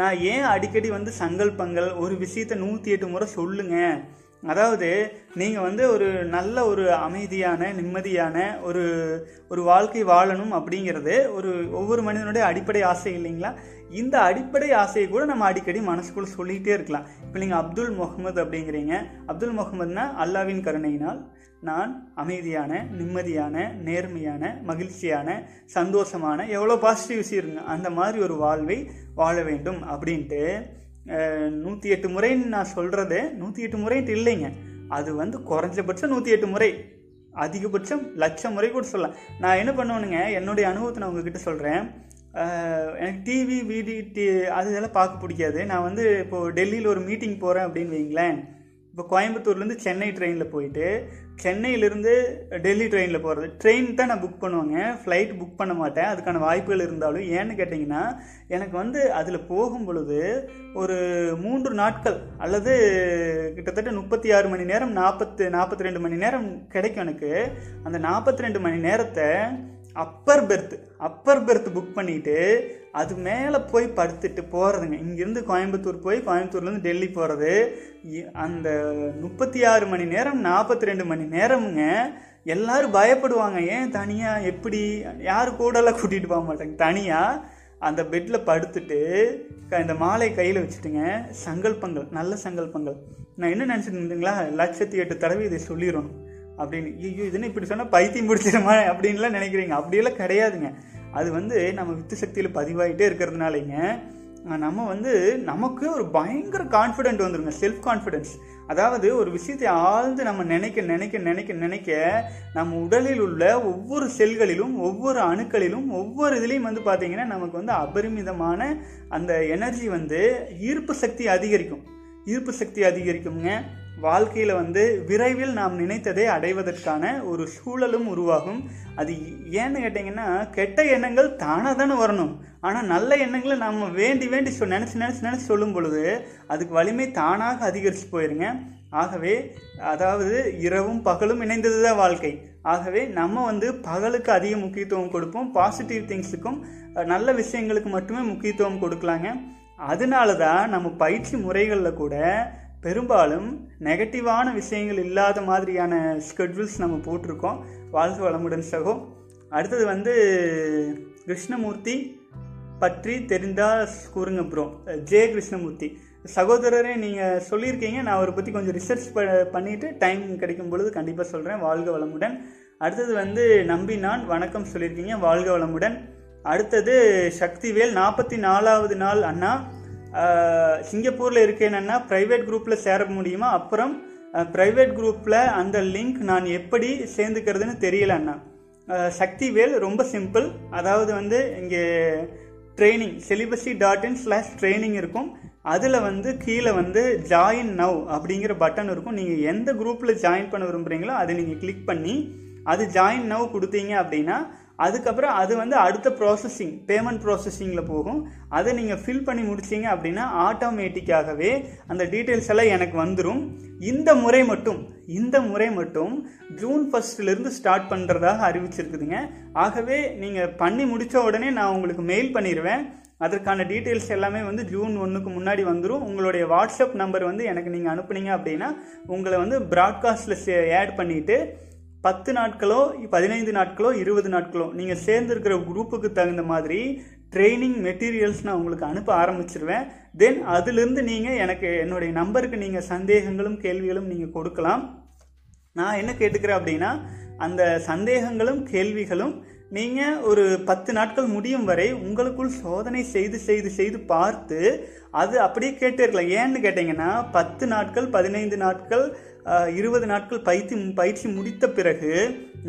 நான் ஏன் அடிக்கடி வந்து சங்கல்பங்கள் ஒரு விஷயத்தை நூற்றி எட்டு முறை சொல்லுங்கள் அதாவது நீங்கள் வந்து ஒரு நல்ல ஒரு அமைதியான நிம்மதியான ஒரு ஒரு வாழ்க்கை வாழணும் அப்படிங்கிறது ஒரு ஒவ்வொரு மனிதனுடைய அடிப்படை ஆசை இல்லைங்களா? இந்த அடிப்படை ஆசையை கூட நம்ம அடிக்கடி மனசுக்குள்ள சொல்லிகிட்டே இருக்கலாம். இப்போ நீங்கள் அப்துல் முகமது அப்படிங்கிறீங்க. அப்துல் முகமதுனா அல்லாவின் கருணையினால் நான் அமைதியான நிம்மதியான நேர்மையான மகிழ்ச்சியான சந்தோஷமான எவ்வளோ பாசிட்டிவ் விஷயம் இருங்க அந்த மாதிரி ஒரு வாழ்வை வாழ வேண்டும் அப்படின்ட்டு நூற்றி எட்டு முறைன்னு நான் சொல்கிறது நூற்றி எட்டு முறைன்ட்டு இல்லைங்க. அது வந்து குறைஞ்சபட்சம் நூற்றி எட்டு முறை. அதிகபட்சம் லட்சம் முறை கூட சொல்லலாம். நான் என்ன பண்ணுவேனுங்க என்னுடைய அனுபவத்தை நான் உங்ககிட்ட சொல்கிறேன் எனக்கு டிவி வீடி டி அது இதெல்லாம் பார்க்க பிடிக்காது. நான் வந்து இப்போது டெல்லியில் ஒரு மீட்டிங் போகிறேன் அப்படின்னு வைங்களேன் இப்போ கோயம்புத்தூர்லேருந்து சென்னை ட்ரெயினில் போயிட்டு சென்னையிலேருந்து டெல்லி ட்ரெயினில் போகிறது ட்ரெயின் தான் நான் புக் பண்ணுவேங்க. ஃப்ளைட் புக் பண்ண மாட்டேன். அதுக்கான வாய்ப்புகள் இருந்தாலும். ஏன்னு கேட்டிங்கன்னா எனக்கு வந்து அதில் போகும் பொழுது ஒரு மூன்று நாட்கள் அல்லது கிட்டத்தட்ட முப்பத்தி ஆறு மணி நேரம் நாற்பத்து நாற்பத்தி ரெண்டு மணி நேரம் கிடைக்கும் எனக்கு. அந்த நாற்பத்தி ரெண்டு மணி நேரத்தை upper berth upper berth book பண்ணிவிட்டு அது மேலே போய் படுத்துட்டு போகிறதுங்க இங்கேருந்து கோயம்புத்தூர் போய் கோயம்புத்தூர்லேருந்து டெல்லி போகிறது அந்த முப்பத்தி ஆறு மணி நேரம் நாற்பத்தி ரெண்டு மணி நேரமுங்க எல்லோரும் பயப்படுவாங்க. ஏன் தனியாக எப்படி? யார் கூடலாம் கூட்டிகிட்டு போக மாட்டாங்க. தனியாக அந்த பெட்டில் படுத்துட்டு இந்த மாலை கையில் வச்சுட்டுங்க சங்கல்பங்கள் நல்ல சங்கல்பங்கள். நான் என்ன நினச்சிட்டு இருந்தீங்களா? லட்சத்தி எட்டு தடவை இதை சொல்லிடணும் அப்படின்னு. ஐயோ இதுன்னு இப்படி சொன்னால் பைத்தியம் பிடிச்சிருமா? அப்படின்லாம் நினைக்கிறீங்க. அப்படியெல்லாம் கிடையாதுங்க. அது வந்து நம்ம வித்து சக்தியில் பதிவாயிட்டே இருக்கிறதுனாலங்க நம்ம வந்து நமக்கு ஒரு பயங்கர கான்ஃபிடென்ட் வந்துருங்க செல்ஃப் கான்ஃபிடென்ஸ் அதாவது ஒரு விஷயத்தை ஆழ்ந்து நம்ம நினைக்க நினைக்க நினைக்க நினைக்க நம்ம உடலில் உள்ள ஒவ்வொரு செல்களிலும் ஒவ்வொரு அணுக்களிலும் ஒவ்வொரு இதுலேயும் வந்து பார்த்தீங்கன்னா நமக்கு வந்து அபரிமிதமான அந்த எனர்ஜி வந்து ஈர்ப்பு சக்தி அதிகரிக்கும். ஈர்ப்பு சக்தி அதிகரிக்குங்க வாழ்க்கையில் வந்து விரைவில் நாம் நினைத்ததை அடைவதற்கான ஒரு சூழலும் உருவாகும். அது ஏன்னு கேட்டிங்கன்னா கெட்ட எண்ணங்கள் தானாக தானே வரணும். ஆனால் நல்ல எண்ணங்களை நம்ம வேண்டி வேண்டி சொல் நினச்சி நினச்சி நினச்சி சொல்லும் பொழுது அதுக்கு வலிமை தானாக அதிகரித்து போயிருங்க. ஆகவே அதாவது இரவும் பகலும் இணைந்தது தான் வாழ்க்கை. ஆகவே நம்ம வந்து பகலுக்கு அதிக முக்கியத்துவம் கொடுப்போம். பாசிட்டிவ் திங்ஸுக்கும் நல்ல விஷயங்களுக்கு மட்டுமே முக்கியத்துவம் கொடுக்கலாங்க. அதனால தான் நம்ம பயிற்சி முறைகளில் கூட பெரும்பாலும் நெகட்டிவான விஷயங்கள் இல்லாத மாதிரியான ஸ்கெட்யூல்ஸ் நம்ம போட்டிருக்கோம். வாழ்க வளமுடன் சகோ. அடுத்தது வந்து கிருஷ்ணமூர்த்தி பற்றி தெரிந்தால் கூறுங்க ப்ரோ ஜே கிருஷ்ணமூர்த்தி. சகோதரரே நீங்கள் சொல்லியிருக்கீங்க. நான் அவரை பற்றி கொஞ்சம் ரிசர்ச் ப பண்ணிவிட்டு டைம் கிடைக்கும் பொழுது கண்டிப்பாக சொல்கிறேன் வாழ்க வளமுடன். அடுத்தது வந்து நம்பி நான் வணக்கம் சொல்லியிருக்கீங்க. வாழ்க வளமுடன். அடுத்தது சக்திவேல் நாற்பத்தி நாலாவது நாள் அண்ணா. சிங்கப்பூரில் இருக்கேன்னா ப்ரைவேட் குரூப்பில் சேர முடியுமா? அப்புறம் ப்ரைவேட் குரூப்பில் அந்த லிங்க் நான் எப்படி சேர்ந்துக்கிறதுன்னு தெரியல அண்ணா. சக்திவேல் ரொம்ப சிம்பிள் அதாவது வந்து இங்கே training celibacy dot in slash training இருக்கும். அதில் வந்து கீழே வந்து ஜாயின் நவ் அப்படிங்கிற பட்டன் இருக்கும். நீங்கள் எந்த குரூப்பில் ஜாயின் பண்ண விரும்புகிறீங்களோ அதை நீங்கள் கிளிக் பண்ணி அது ஜாயின் நவ் கொடுத்தீங்க அப்படின்னா அதுக்கப்புறம் அது வந்து அடுத்த ப்ராசஸிங் பேமெண்ட் ப்ராசஸிங்கில் போகும். அதை நீங்கள் ஃபில் பண்ணி முடிச்சீங்க அப்படின்னா ஆட்டோமேட்டிக்காகவே அந்த டீட்டெயில்ஸ் எல்லாம் எனக்கு வந்துடும் இந்த முறை மட்டும் இந்த முறை மட்டும் ஜூன் ஃபர்ஸ்ட்லேருந்து ஸ்டார்ட் பண்ணுறதாக அறிவிச்சிருக்குதுங்க. ஆகவே நீங்கள் பண்ணி முடித்த உடனே நான் உங்களுக்கு மெயில் பண்ணிடுவேன் அதற்கான டீட்டெயில்ஸ் எல்லாமே வந்து ஜூன் ஒன்றுக்கு முன்னாடி வந்துடும் உங்களுடைய வாட்ஸ்அப் நம்பர் வந்து எனக்கு நீங்கள் அனுப்புனீங்க அப்படின்னா உங்களை வந்து ப்ராட்காஸ்ட்டில் ஆட் பண்ணிவிட்டு பத்து நாட்களோ பதினைந்து நாட்களோ இருபது நாட்களோ நீங்கள் சேர்ந்துருக்கிற குரூப்புக்கு தகுந்த மாதிரி ட்ரைனிங் மெட்டீரியல்ஸ் நான் உங்களுக்கு அனுப்ப ஆரம்பிச்சிருவேன். தென் அதிலிருந்து நீங்கள் எனக்கு என்னுடைய நம்பருக்கு நீங்கள் சந்தேகங்களும் கேள்விகளும் நீங்கள் கொடுக்கலாம். நான் என்ன கேட்டுக்கிறேன் அப்படின்னா அந்த சந்தேகங்களும் கேள்விகளும் நீங்கள் ஒரு பத்து நாட்கள் முடியும் வரை உங்களுக்குள் சோதனை செய்து செய்து செய்து பார்த்து அது அப்படியே கேட்டே இருக்கலாம். ஏன்னு கேட்டிங்கன்னா பத்து நாட்கள் பதினைந்து நாட்கள் இருபது நாட்கள் பயிற்சி பயிற்சி முடித்த பிறகு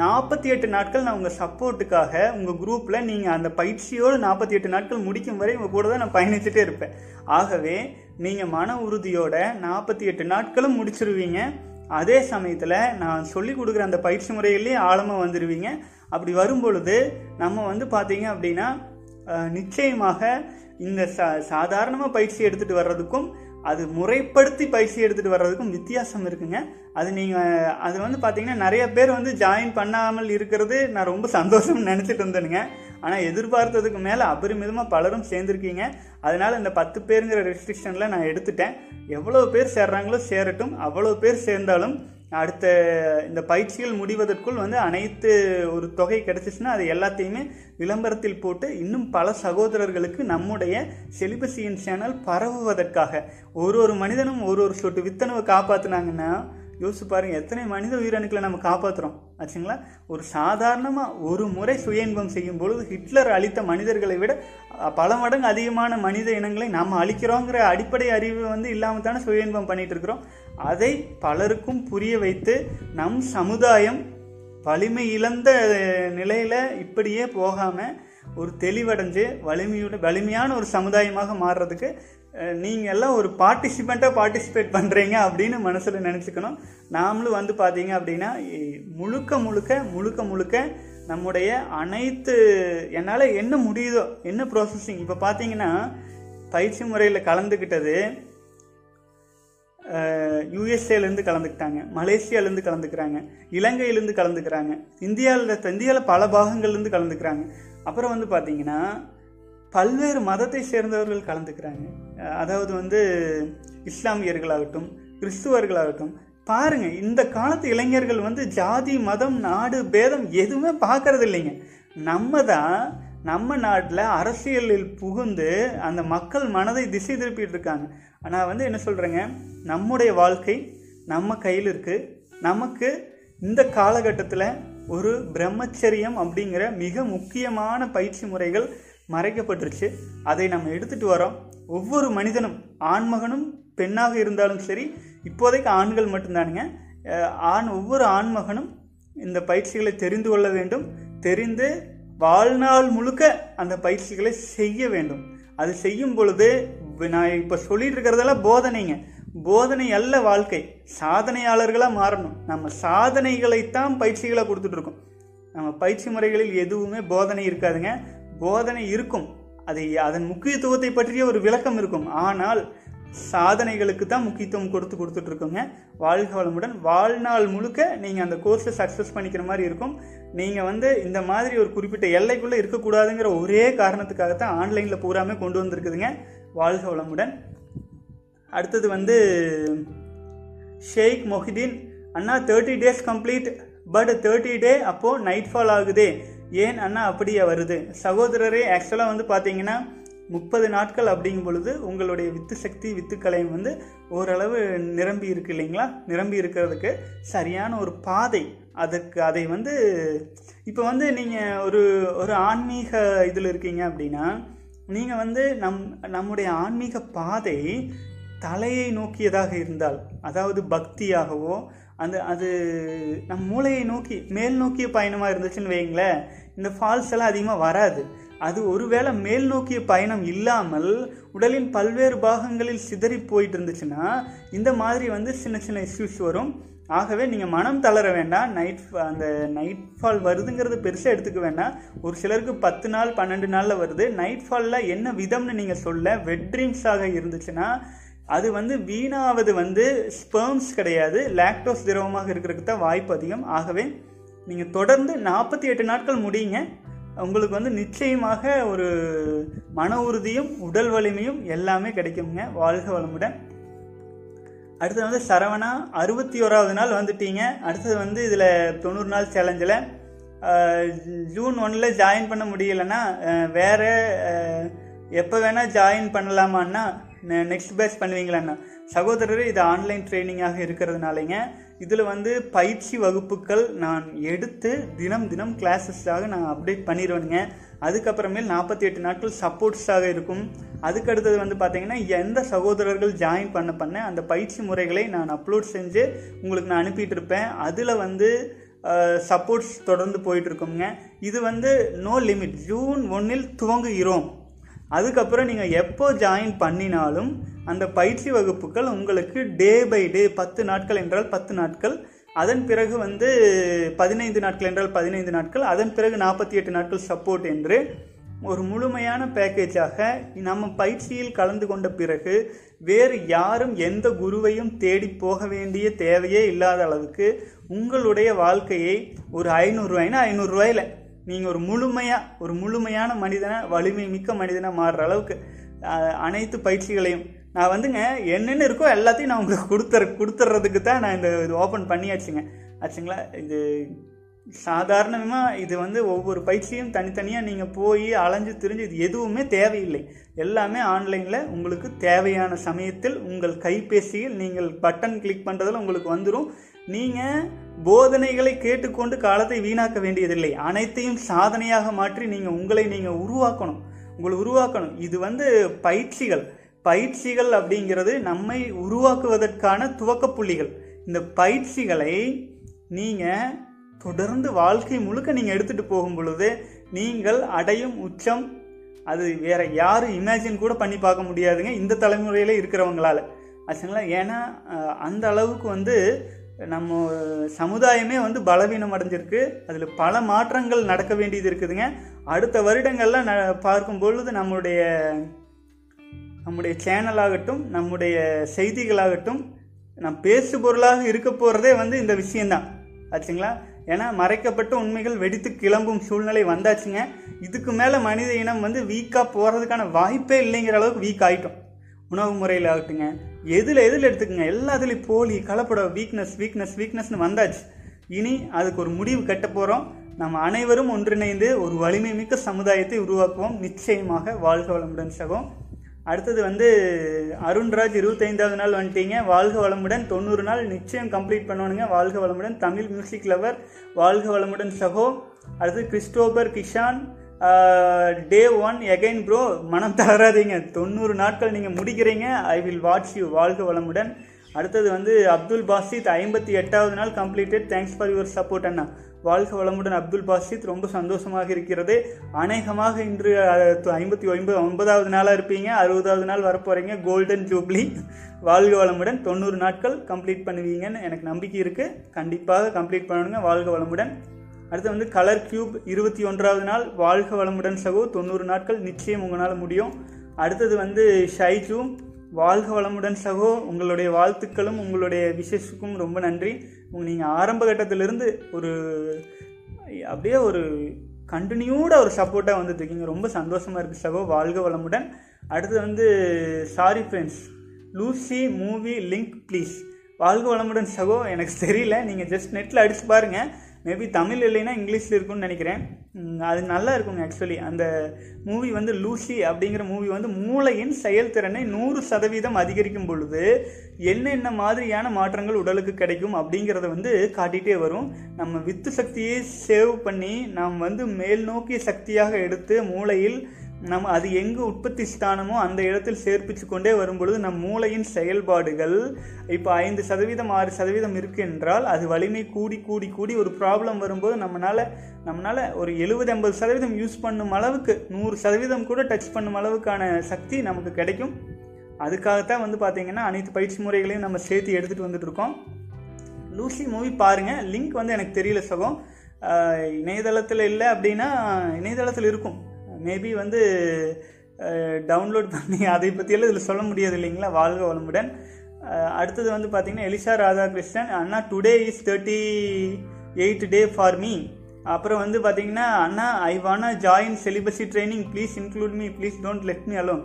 நாற்பத்தி எட்டு நாட்கள் நான் உங்கள் சப்போர்ட்டுக்காக உங்கள் குரூப்பில் நீங்கள் அந்த பயிற்சியோடு நாற்பத்தி எட்டு நாட்கள் முடிக்கும் வரை உங்கள் கூட தான் நான் பயணிச்சுட்டே இருப்பேன். ஆகவே நீங்கள் மன உறுதியோட நாற்பத்தி எட்டு நாட்களும் முடிச்சிருவீங்க. அதே சமயத்தில் நான் சொல்லி கொடுக்குற அந்த பயிற்சி முறையிலேயே ஆழமாக வந்துடுவீங்க அப்படி வரும் பொழுது நம்ம வந்து பார்த்தீங்க அப்படின்னா நிச்சயமாக இந்த சா சாதாரணமாக பயிற்சி எடுத்துகிட்டு வர்றதுக்கும் அது முறைப்படுத்தி பயிற்சி எடுத்துகிட்டு வர்றதுக்கும் வித்தியாசம் இருக்குங்க. அது நீங்கள் அது வந்து பார்த்தீங்கன்னா நிறைய பேர் வந்து ஜாயின் பண்ணாமல் இருக்கிறது நான் ரொம்ப சந்தோஷம்னு நினச்சிட்டு இருந்தேனுங்க. ஆனால் எதிர்பார்த்ததுக்கு மேலே அபரிமிதமாக பலரும் சேர்ந்துருக்கீங்க. அதனால் இந்த பத்து பேருங்கிற ரெஸ்ட்ரிக்ஷனில் நான் எடுத்துட்டேன். எவ்வளோ பேர் சேர்றாங்களோ சேரட்டும். அவ்வளோ பேர் சேர்ந்தாலும் அடுத்த இந்த பயிற்சிகள் முடிவதற்குள் வந்து அனைத்து ஒரு தொகை கிடச்சிச்சுன்னா அது எல்லாத்தையுமே விளம்பரத்தில் போட்டு இன்னும் பல சகோதரர்களுக்கு நம்முடைய செலிபசியின் சேனல் பரவுவதற்காக. ஒரு ஒரு மனிதனும் ஒரு ஒரு சொட்டு வித்தனவை காப்பாற்றினாங்கன்னா யோசிச்சு பாருங்க எத்தனை மனித உயிரணுக்களை நம்ம காப்பாற்றுறோம் ஆச்சுங்களா? ஒரு சாதாரணமாக ஒரு முறை சுய இன்பம் செய்யும் பொழுது ஹிட்லர் அழித்த மனிதர்களை விட பல மடங்கு அதிகமான மனித இனங்களை நாம் அழிக்கிறோங்கிற அடிப்படை அறிவு வந்து இல்லாமல் தானே சுய இன்பம் பண்ணிட்டு இருக்கிறோம். அதை பலருக்கும் புரிய வைத்து நம் சமுதாயம் வலிமை இழந்த நிலையில இப்படியே போகாம ஒரு தெளிவடைஞ்சு வலிமையோட வலிமையான ஒரு சமுதாயமாக மாறுறதுக்கு நீங்கள் எல்லாம் ஒரு பார்ட்டிசிபெண்ட்டாக பார்ட்டிசிபேட் பண்ணுறீங்க அப்படின்னு மனசில் நினச்சிக்கணும். நாமளும் வந்து பார்த்தீங்க அப்படின்னா முழுக்க முழுக்க முழுக்க முழுக்க நம்முடைய அனைத்து என்னால் என்ன முடியுதோ என்ன ப்ராசஸிங் இப்போ பார்த்தீங்கன்னா பயிற்சி முறையில் கலந்துக்கிட்டது யூஎஸ்ஏலேருந்து கலந்துக்கிட்டாங்க மலேசியாலேருந்து கலந்துக்கிறாங்க இலங்கையிலேருந்து கலந்துக்கிறாங்க இந்தியாவில் இந்தியாவில் பல பாகங்கள்லேருந்து கலந்துக்கிறாங்க. அப்புறம் வந்து பார்த்தீங்கன்னா பல்வேறு மதத்தை சேர்ந்தவர்கள் கலந்துக்கிறாங்க. அதாவது வந்து இஸ்லாமியர்களாகட்டும் கிறிஸ்துவர்களாகட்டும் பாருங்க இந்த காலத்து இளைஞர்கள் வந்து ஜாதி மதம் நாடு பேதம் எதுவுமே பார்க்கறது இல்லைங்க. நம்ம தான் நம்ம நாட்டில் அரசியலில் புகுந்து அந்த மக்கள் மனதை திசை திருப்பிட்டு இருக்காங்க. ஆனால் வந்து என்ன சொல்கிறேங்க நம்முடைய வாழ்க்கை நம்ம கையில் இருக்குது நமக்கு இந்த காலகட்டத்தில் ஒரு பிரம்மச்சரியம் அப்படிங்கிற மிக முக்கியமான பயிற்சி முறைகள் மறைக்கப்பட்டுருச்சு. அதை நம்ம எடுத்துகிட்டு வரோம். ஒவ்வொரு மனிதனும் ஆண்மகனும் பெண்ணாக இருந்தாலும் சரி இப்போதைக்கு ஆண்கள் மட்டும்தானுங்க. ஆண் ஒவ்வொரு ஆண்மகனும் இந்த பயிற்சிகளை தெரிந்து கொள்ள வேண்டும். தெரிந்து வாழ்நாள் முழுக்க அந்த பயிற்சிகளை செய்ய வேண்டும். அது செய்யும் பொழுது நான் இப்போ சொல்லிட்டு இருக்கிறதெல்லாம் போதனைங்க. போதனை அல்ல வாழ்க்கை. சாதனையாளர்களாக மாறணும். நம்ம சாதனைகளைத்தான் பயிற்சிகளை கொடுத்துட்ருக்கோம் நம்ம பயிற்சி முறைகளில் எதுவுமே போதனை இருக்காதுங்க. போதனை இருக்கும். அதை அதன் முக்கியத்துவத்தை பற்றிய ஒரு விளக்கம் இருக்கும். ஆனால் சாதனைகளுக்கு தான் முக்கியத்துவம் கொடுத்து கொடுத்துட்டு இருக்கோங்க வாழ்க வளமுடன். வாழ்நாள் முழுக்க நீங்கள் அந்த கோர்ஸை சக்ஸஸ் பண்ணிக்கிற மாதிரி இருக்கும். நீங்கள் வந்து இந்த மாதிரி ஒரு குறிப்பிட்ட எல்லைக்குள்ளே இருக்கக்கூடாதுங்கிற ஒரே காரணத்துக்காகத்தான் ஆன்லைனில் பூராமே கொண்டு வந்திருக்குதுங்க. வாழ்க வளமுடன். அடுத்தது வந்து ஷேக் மொஹிதீன். அண்ணா thirty days complete but thirty day அப்போது நைட் ஃபால் ஆகுதே. ஏன் அண்ணா அப்படியே வருது? சகோதரரே ஆக்சுவலாக வந்து பார்த்தீங்கன்னா முப்பது நாட்கள் அப்படிங்கும் பொழுது உங்களுடைய வித்து சக்தி வித்துக்கலையும் வந்து ஓரளவு நிரம்பி இருக்கு இல்லைங்களா? நிரம்பி இருக்கிறதுக்கு சரியான ஒரு பாதை. அதுக்கு அதை வந்து இப்போ வந்து நீங்கள் ஒரு ஒரு ஆன்மீக இதில் இருக்கீங்க அப்படின்னா நீங்கள் வந்து நம் நம்முடைய ஆன்மீக பாதை தலையை நோக்கியதாக இருந்தால் அதாவது பக்தியாகவோ அந்த அது நம் மூளையை நோக்கி மேல் நோக்கிய பயணமாக இருந்துச்சுன்னு வைங்களேன் இந்த ஃபால்ஸ் எல்லாம் அதிகமாக வராது. அது ஒருவேளை மேல் நோக்கிய பயணம் இல்லாமல் உடலின் பல்வேறு பாகங்களில் சிதறி போயிட்டு இருந்துச்சுன்னா இந்த மாதிரி வந்து சின்ன சின்ன இஷ்யூஸ் வரும். ஆகவே நீங்கள் மனம் தளர வேண்டாம். நைட் அந்த நைட் ஃபால் வருதுங்கிறது பெருசாக எடுத்துக்க வேண்டாம். ஒரு சிலருக்கு பத்து நாள் பன்னெண்டு நாளில் வருது. நைட் ஃபாலில் என்ன விதம்னு நீங்கள் சொல்ல வெட் ட்ரீம்ஸாக இருந்துச்சுன்னா அது வந்து வீணாவது வந்து ஸ்பெர்ம்ஸ் கிடையாது. லாக்டோஸ் திரவமாக இருக்கிறதுக்கு தான் வாய்ப்பு அதிகம். ஆகவே நீங்கள் தொடர்ந்து நாற்பத்தி எட்டு நாட்கள் முடியுங்க உங்களுக்கு வந்து நிச்சயமாக ஒரு மன உறுதியும் உடல் வலிமையும் எல்லாமே கிடைக்குங்க. வாழ்க வளமுடன். அடுத்தது வந்து சரவணா அறுபத்தி ஓராவது நாள் வந்துட்டீங்க. அடுத்தது வந்து இதில் தொண்ணூறு நாள் சேலஞ்சில் ஜூன் ஒன்றில் ஜாயின் பண்ண முடியலன்னா வேறு எப்போ வேணால் ஜாயின் பண்ணலாமான்னா நெக்ஸ்ட் பேட்ச் பண்ணுவீங்களாண்ணா? சகோதரர் இது ஆன்லைன் ட்ரைனிங்காக இருக்கிறதுனாலங்க இதில் வந்து பயிற்சி வகுப்புகள் நான் எடுத்து தினம் தினம் கிளாஸஸாக நான் அப்டேட் பண்ணிடுவேனுங்க அதுக்கப்புறமேல் நாற்பத்தி எட்டு நாட்கள் சப்போர்ட்ஸாக இருக்கும். அதுக்கு அடுத்தது வந்து பார்த்தீங்கன்னா எந்த சகோதரர்கள் ஜாயின் பண்ண பண்ண அந்த பயிற்சி முறைகளை நான் அப்லோட் செஞ்சு உங்களுக்கு நான் அனுப்பிட்டு இருப்பேன் அதில் வந்து சப்போர்ட்ஸ் தொடர்ந்து போயிட்டு இருக்கோங்க இது வந்து நோ லிமிட் ஜூன் ஒன்னில் துவங்குகிறோம். அதுக்கப்புறம் நீங்கள் எப்போ ஜாயின் பண்ணினாலும் அந்த பயிற்சி வகுப்புகள் உங்களுக்கு டே பை டே பத்து நாட்கள் என்றால் பத்து நாட்கள். அதன் பிறகு வந்து பதினைந்து நாட்கள் என்றால் பதினைந்து நாட்கள். அதன் பிறகு நாற்பத்தி எட்டு நாட்கள் சப்போர்ட் என்று ஒரு முழுமையான பேக்கேஜாக நம்ம பயிற்சியில் கலந்து கொண்ட பிறகு வேறு யாரும் எந்த குருவையும் தேடி போக வேண்டிய தேவையே இல்லாத அளவுக்கு உங்களுடைய வாழ்க்கையை ஒரு ஐநூறுரூவாய்னா ஐநூறுரூவாயில் நீங்கள் ஒரு முழுமையாக ஒரு முழுமையான மனிதனை வலிமை மிக்க மனிதனாக மாறுற அளவுக்கு அனைத்து பயிற்சிகளையும் நான் வந்துங்க என்னென்ன இருக்கோ எல்லாத்தையும் நான் உங்களுக்கு கொடுத்துற கொடுத்துட்றதுக்கு தான் நான் இந்த இது ஓப்பன் பண்ணியாச்சுங்க. ஆச்சுங்களா? இது சாதாரணமாக இது வந்து ஒவ்வொரு பயிற்சியும் தனித்தனியாக நீங்கள் போய் அலைஞ்சு திரிஞ்சு இது எதுவுமே தேவையில்லை. எல்லாமே ஆன்லைனில் உங்களுக்கு தேவையான சமயத்தில் உங்கள் கைபேசியில் நீங்கள் பட்டன் கிளிக் பண்ணுறதுல உங்களுக்கு வந்துடும் நீங்கள் போதனைகளை கேட்டுக்கொண்டு காலத்தை வீணாக்க வேண்டியதில்லை. அனைத்தையும் சாதனையாக மாற்றி நீங்கள் உங்களை நீங்கள் உருவாக்கணும். உங்களை உருவாக்கணும். இது வந்து பயிற்சிகள். பயிற்சிகள் அப்படிங்கிறது நம்மை உருவாக்குவதற்கான துவக்க புள்ளிகள். இந்த பயிற்சிகளை நீங்கள் தொடர்ந்து வாழ்க்கை முழுக்க நீங்கள் எடுத்துகிட்டு போகும் பொழுது நீங்கள் அடையும் உச்சம் அது வேற யாரும் இமேஜின் கூட பண்ணி பார்க்க முடியாதுங்க. இந்த தலைமுறையில இருக்கிறவங்களால. ஆச்சுங்களா? ஏன்னா அந்த அளவுக்கு வந்து நம்ம சமுதாயமே வந்து பலவீனம் அடைஞ்சிருக்கு. அதில் பல மாற்றங்கள் நடக்க வேண்டியது இருக்குதுங்க. அடுத்த வருடங்களில் ந பார்க்கும் பொழுது நம்மளுடைய நம்முடைய சேனலாகட்டும் நம்முடைய செய்திகளாகட்டும் நம் பேசு பொருளாக இருக்க போகிறதே வந்து இந்த விஷயந்தான் ஆச்சுங்களா? ஏன்னா மறைக்கப்பட்ட உண்மைகள் வெடித்து கிளம்பும் சூழ்நிலை வந்தாச்சுங்க. இதுக்கு மேலே மனித இனம் வந்து வீக்காக போகிறதுக்கான வாய்ப்பே இல்லைங்கிற அளவுக்கு வீக் ஆகிட்டோம் உணவு முறையில் ஆகட்டுங்க. எதில் எதில் எடுத்துக்கங்க? எல்லாத்துலேயும் போலி கலப்பட வீக்னஸ் வீக்னஸ் வீக்னஸ்னு வந்தாச்சு. இனி அதுக்கு ஒரு முடிவு கட்ட போகிறோம் நம்ம அனைவரும் ஒன்றிணைந்து ஒரு வலிமை மிக்க சமுதாயத்தை உருவாக்குவோம். நிச்சயமாக வாழ்க வளமுடன் சகம் அடுத்தது வந்து அருண்ராஜ் இருபத்தைந்தாவது நாள் வந்துட்டீங்க. வாழ்க வளமுடன். தொண்ணூறு நாள் நிச்சயம் கம்ப்ளீட் பண்ணணுங்க வாழ்க வளமுடன். தமிழ் மியூசிக் லவர் வாழ்க வளமுடன் சகோ அடுத்து Christopher Kishan. Day one again bro மனம் தளராதீங்க. தொண்ணூறு நாட்கள் நீங்கள் முடிக்கிறீங்க. ஐ வில் வாட்ச் யூ வாழ்க வளமுடன். அடுத்தது வந்து அப்துல் பாசித் ஐம்பத்தி எட்டாவது நாள் completed thanks for your support அண்ணா. வாழ்க வளமுடன் அப்துல் பாசித் ரொம்ப சந்தோஷமாக இருக்கிறது. அநேகமாக இன்று ஐம்பத்தி ஒன்பது ஒன்பதாவது நாளாக இருப்பீங்க. அறுபதாவது நாள் வரப்போகிறீங்க கோல்டன் ஜூப்ளி வாழ்க வளமுடன். தொண்ணூறு நாட்கள் கம்ப்ளீட் பண்ணுவீங்கன்னு எனக்கு நம்பிக்கை இருக்குது கண்டிப்பாக கம்ப்ளீட் பண்ணணுங்க. வாழ்க வளமுடன். அடுத்து வந்து கலர் கியூப் இருபத்தி ஒன்றாவது நாள். வாழ்க வளமுடன் சகோ. தொண்ணூறு நாட்கள் நிச்சயம் உங்களால் முடியும். அடுத்தது வந்து ஷைஜூ. வாழ்க வளமுடன் சகோ. உங்களுடைய வாழ்த்துக்களும் உங்களுடைய விஷஸுக்கும் ரொம்ப நன்றி. உங்க நீங்கள் ஆரம்ப கட்டத்திலிருந்து ஒரு அப்படியே ஒரு கண்டினியூடாக ஒரு சப்போர்ட்டாக வந்துட்டுருக்கீங்க ரொம்ப சந்தோஷமாக இருக்குது சகோ. வாழ்க வளமுடன். அடுத்தது வந்து sorry friends Lucy movie link please வாழ்க வளமுடன் சகோ. எனக்கு தெரியல. நீங்கள் ஜஸ்ட் நெட்டில் அடித்து பாருங்கள் மேபி தமிழ் இல்லைன்னா இங்கிலீஷில் இருக்கும்னு நினைக்கிறேன். அது நல்லா இருக்குங்க ஆக்சுவலி அந்த மூவி வந்து லூசி அப்படிங்கிற மூவி வந்து மூளையின் செயல்திறனை நூறு சதவீதம் அதிகரிக்கும் பொழுது என்னென்ன மாதிரியான மாற்றங்கள் உடலுக்கு கிடைக்கும் அப்படிங்கிறத வந்து காட்டிகிட்டே வரும். நம்ம வித்து சக்தியை சேவ் பண்ணி நாம் வந்து மேல் நோக்கிய சக்தியாக எடுத்து மூளையில் நம்ம அது எங்கு உற்பத்தி ஸ்தானமோ அந்த இடத்தில் சேர்ப்பிச்சு கொண்டே வரும்பொழுது நம் மூளையின் செயல்பாடுகள் இப்போ ஐந்து சதவீதம் ஆறு சதவீதம் இருக்கு என்றால் அது வலிமை கூடி கூடி கூடி ஒரு ப்ராப்ளம் வரும்போது நம்மளால நம்மளால ஒரு எழுபது எண்பது சதவீதம் யூஸ் பண்ணும் அளவுக்கு நூறு சதவீதம் கூட டச் பண்ணும் அளவுக்கான சக்தி நமக்கு கிடைக்கும். அதுக்காகத்தான் வந்து பார்த்தீங்கன்னா அனைத்து பயிற்சி முறைகளையும் நம்ம சேர்த்து எடுத்துகிட்டு வந்துட்டு இருக்கோம். லூசி மூவி பாருங்க. லிங்க் வந்து எனக்கு தெரியல சகம் இணையதளத்தில் இல்லை அப்படின்னா இணையதளத்தில் இருக்கும். மேபி வந்து டவுன்லோட் பண்ணி அதை பற்றியெல்லாம் இதில் சொல்ல முடியாது இல்லைங்களா? வாழ்க வளமுடன். அடுத்தது வந்து பார்த்தீங்கன்னா Elisa Radhakrishnan Anna today is thirty eight day for me அப்புறம் வந்து பார்த்தீங்கன்னா அண்ணா I wanna join celibacy training please include me please don't let me alone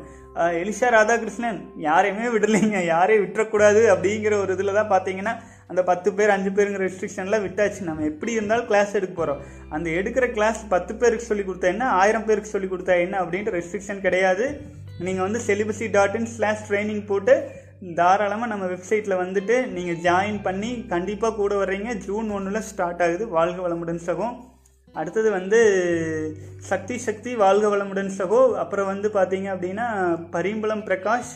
Elisha Radhakrishnan யாரையுமே விடலைங்க. யாரையும் விட்டுறக்கூடாது. அப்படிங்கிற ஒரு இதில் தான் பார்த்தீங்கன்னா அந்த பத்து பேர் அஞ்சு பேருங்கிற ரெஸ்ட்ரிக்ஷன்லாம் விட்டாச்சு. நம்ம எப்படி இருந்தாலும் கிளாஸ் எடுக்க போகிறோம் அந்த எடுக்கிற கிளாஸ் பத்து பேருக்கு சொல்லி கொடுத்தா என்ன? ஆயிரம் பேருக்கு சொல்லி கொடுத்தா என்ன? அப்படின்ற ரெஸ்ட்ரிக்ஷன் கிடையாது. நீங்கள் வந்து celibacy dot in slash training போட்டு தாராளமாக நம்ம வெப்சைட்டில் வந்துட்டு நீங்கள் ஜாயின் பண்ணி கண்டிப்பாக கூட வர்றீங்க. ஜூன் ஒன்றில் ஸ்டார்ட் ஆகுது. வாழ்க வளமுடன் சகோ. அடுத்தது வந்து சக்தி சக்தி வாழ்க வளமுடன் சகோ. அப்புறம் வந்து பார்த்தீங்க அப்படின்னா பரிம்பளம் பிரகாஷ்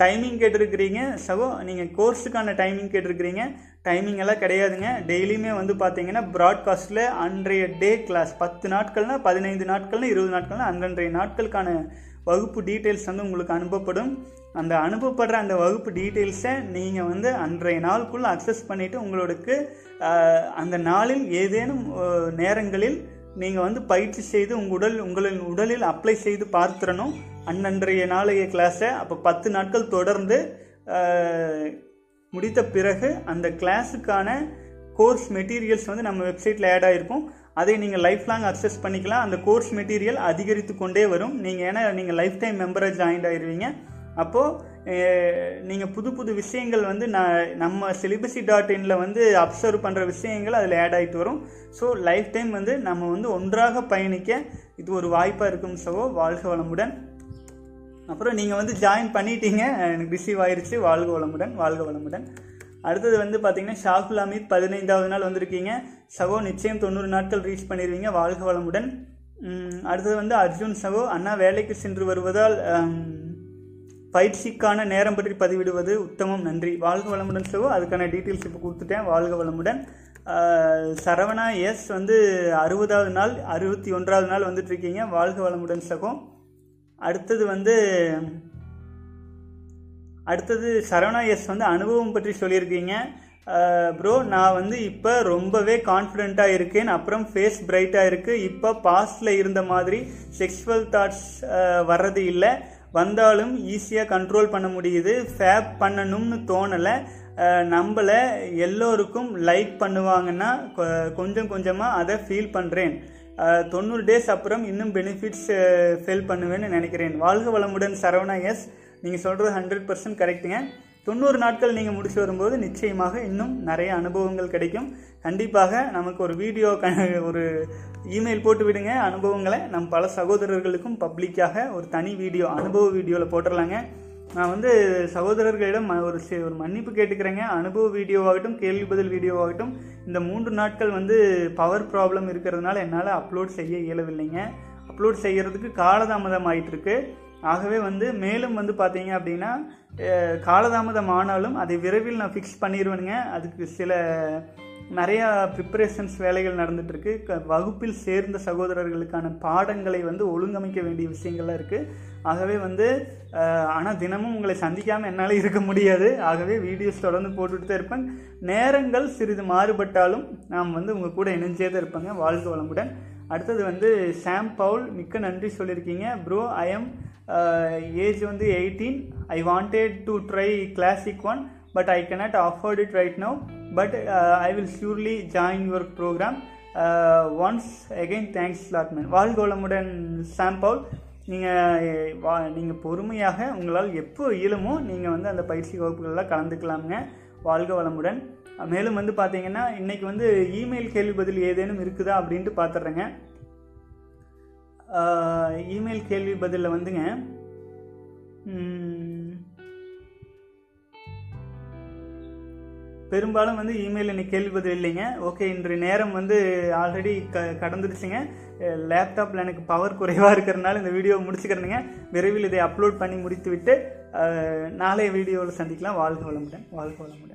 டைமிங் கேட்டிருக்கிறீங்க. சகோ நீங்கள் கோர்ஸுக்கான டைமிங் கேட்டிருக்கிறீங்க. டைமிங் எல்லாம் கிடையாதுங்க. டெய்லியுமே வந்து பார்த்தீங்கன்னா ப்ராட்காஸ்ட்டில் அன்றைய டே கிளாஸ் பத்து நாட்கள்னால் பதினைந்து நாட்கள்னா இருபது நாட்கள்னால் அன்றன்றைய நாட்களுக்கான வகுப்பு டீட்டெயில்ஸ் வந்து உங்களுக்கு அனுப்பப்படும். அந்த அனுப்பப்படுற அந்த வகுப்பு டீட்டெயில்ஸை நீங்கள் வந்து அன்றைய நாளுக்குள்ளே அக்சஸ் பண்ணிவிட்டு உங்களுக்கு அந்த நாளில் ஏதேனும் நேரங்களில் நீங்கள் வந்து பயிற்சி செய்து உங்கள் உடல் உங்களின் உடலில் அப்ளை செய்து பார்த்துடணும். அன்னன்றைய நாளைய கிளாஸை அப்போ பத்து நாட்கள் தொடர்ந்து முடித்த பிறகு அந்த கிளாஸுக்கான கோர்ஸ் மெட்டீரியல்ஸ் வந்து நம்ம வெப்சைட்டில் ஆட் ஆகிருக்கும் அதை நீங்கள் லைஃப் லாங் அக்சஸ் பண்ணிக்கலாம். அந்த கோர்ஸ் மெட்டீரியல் அதிகரித்து கொண்டே வரும். நீங்கள் ஏன்னா நீங்கள் லைஃப் டைம் மெம்பராக ஜாயின்ட் ஆயிடுவீங்க அப்போது நீங்கள் புது புது விஷயங்கள் வந்து நான் நம்ம சிலிபஸி டாட் இனில் வந்து அப்சர்வ் பண்ணுற விஷயங்கள் அதில் ஆட் ஆகிட்டு வரும். ஸோ லைஃப் டைம் வந்து நம்ம வந்து ஒன்றாக பயணிக்க இது ஒரு வாய்ப்பாக இருக்கும் சகோ. வாழ்க வளமுடன். அப்புறம் நீங்கள் வந்து ஜாயின் பண்ணிட்டீங்க. எனக்கு ரிசீவ் ஆயிடுச்சு வாழ்க வளமுடன். வாழ்க வளமுடன். அடுத்தது வந்து பார்த்தீங்கன்னா ஷாகுல் அமீத் பதினைந்தாவது நாள் வந்திருக்கீங்க. சகோ நிச்சயம் தொண்ணூறு நாட்கள் ரீச் பண்ணிடுவீங்க வாழ்க வளமுடன். அடுத்தது வந்து அர்ஜுன் சகோ அண்ணா வேலைக்கு சென்று வருவதால் பயிற்சிக்கான நேரம் பற்றி பதிவிடுவது உத்தமம். நன்றி. வாழ்க வளமுடன் சகோ அதுக்கான டீட்டெயில்ஸ் இப்போ கொடுத்துட்டேன். வாழ்க வளமுடன். சரவணா எஸ் வந்து அறுபதாவது நாள் அறுபத்தி ஒன்றாவது நாள் வந்துட்டு இருக்கீங்க வாழ்க வளமுடன் சகோ. அடுத்தது வந்து அடுத்தது சரவணா எஸ் வந்து அனுபவம் பற்றி சொல்லியிருக்கீங்க. ப்ரோ நான் வந்து இப்போ ரொம்பவே கான்ஃபிடென்ட்டாக இருக்கேன். அப்புறம் ஃபேஸ் பிரைட்டாக இருக்குது இப்போ பாஸ்டில் இருந்த மாதிரி செக்ஷுவல் தாட்ஸ் வர்றது இல்லை. வந்தாலும் ஈஸியாக கண்ட்ரோல் பண்ண முடியுது. ஃபேப் பண்ணணும்னு தோணலை. நம்மளை எல்லோருக்கும் லைக் பண்ணுவாங்கன்னா கொஞ்சம் கொஞ்சமாக அதை ஃபீல் பண்ணுறேன் தொண்ணூறு டேஸ் அப்புறம் இன்னும் பெனிஃபிட்ஸ் ஃபீல் பண்ணுவேன்னு நினைக்கிறேன். வாழ்க வளமுடன் சரவணா எஸ். நீங்கள் சொல்கிறது ஹண்ட்ரட் பர்சன்ட் கரெக்டுங்க தொண்ணூறு நாட்கள் நீங்கள் முடிச்சு வரும்போது நிச்சயமாக இன்னும் நிறைய அனுபவங்கள் கிடைக்கும். கண்டிப்பாக நமக்கு ஒரு வீடியோ க ஒரு இமெயில் போட்டு விடுங்க அனுபவங்களை நம் பல சகோதரர்களுக்கும் பப்ளிக்காக ஒரு தனி வீடியோ அனுபவ வீடியோவில் போட்டுடலாங்க நான் வந்து சகோதரர்களிடம் ஒரு ஒரு மன்னிப்பு கேட்டுக்கிறேங்க. அனுபவ வீடியோவாகட்டும் கேள்வி பதில் வீடியோவாகட்டும் இந்த மூன்று நாட்கள் வந்து பவர் ப்ராப்ளம் இருக்கிறதுனால என்னால் அப்லோட் செய்ய இயலவில்லைங்க. அப்லோட் செய்கிறதுக்கு காலதாமதம் ஆயிட்டுருக்கு. ஆகவே வந்து மேலும் வந்து பார்த்தீங்க அப்படின்னா காலதாமதம் ஆனாலும் அதை விரைவில் நான் ஃபிக்ஸ் பண்ணிடுவேனுங்க அதுக்கு சில நிறையா ப்ரிப்பரேஷன்ஸ் வேலைகள் நடந்துட்டு க- வகுப்பில் சேர்ந்த சகோதரர்களுக்கான பாடங்களை வந்து ஒழுங்கமைக்க வேண்டிய விஷயங்கள்லாம் இருக்குது ஆகவே வந்து ஆனால் தினமும் உங்களை சந்திக்காமல் என்னால் இருக்க முடியாது. ஆகவே வீடியோஸ் தொடர்ந்து போட்டுட்டு தான் இருப்பேன். நேரங்கள் சிறிது மாறுபட்டாலும் நாம் வந்து உங்கள் கூட இணைஞ்சே தான் இருப்பேங்க. வாழ்க வளமுடன். அடுத்தது வந்து சாம் பவுல் மிக்க நன்றி சொல்லியிருக்கீங்க. ப்ரோ ஐ எம் ஏஜ் வந்து eighteen I wanted to try classic one but I cannot afford it right now but I will surely join your program once again thanks லாட்மேன் thanks lot வாழ்க வளமுடன் நீங்கள் வா நீங்கள் பொறுமையாக உங்களால் எப்போ இயலுமோ நீங்கள் வந்து அந்த பயிற்சி வகுப்புகளில் கலந்துக்கலாமுங்க. வாழ்க வளமுடன். மேலும் வந்து பார்த்தீங்கன்னா இன்றைக்கி வந்து இமெயில் கேள்வி பதில் ஏதேனும் இருக்குதா அப்படின்ட்டு பார்த்துட்றேங்க இமெயில் கேள்வி பதிலில் வந்துங்க. பெரும்பாலும் வந்து இமெயில் இன்னைக்கு கேள்வி பதில் இல்லைங்க. ஓகே இன்று நேரம் வந்து ஆல்ரெடி க கடந்துடுச்சுங்க. லேப்டாப்பில் எனக்கு பவர் குறைவாக இருக்கிறதுனால இந்த வீடியோ முடிச்சுக்கிறேனுங்க. விரைவில் இதை அப்லோட் பண்ணி முடித்து விட்டு நாளைய வீடியோவில் சந்திக்கலாம். வாழ்க வளமுடன். வாழ்க வளமுடன்.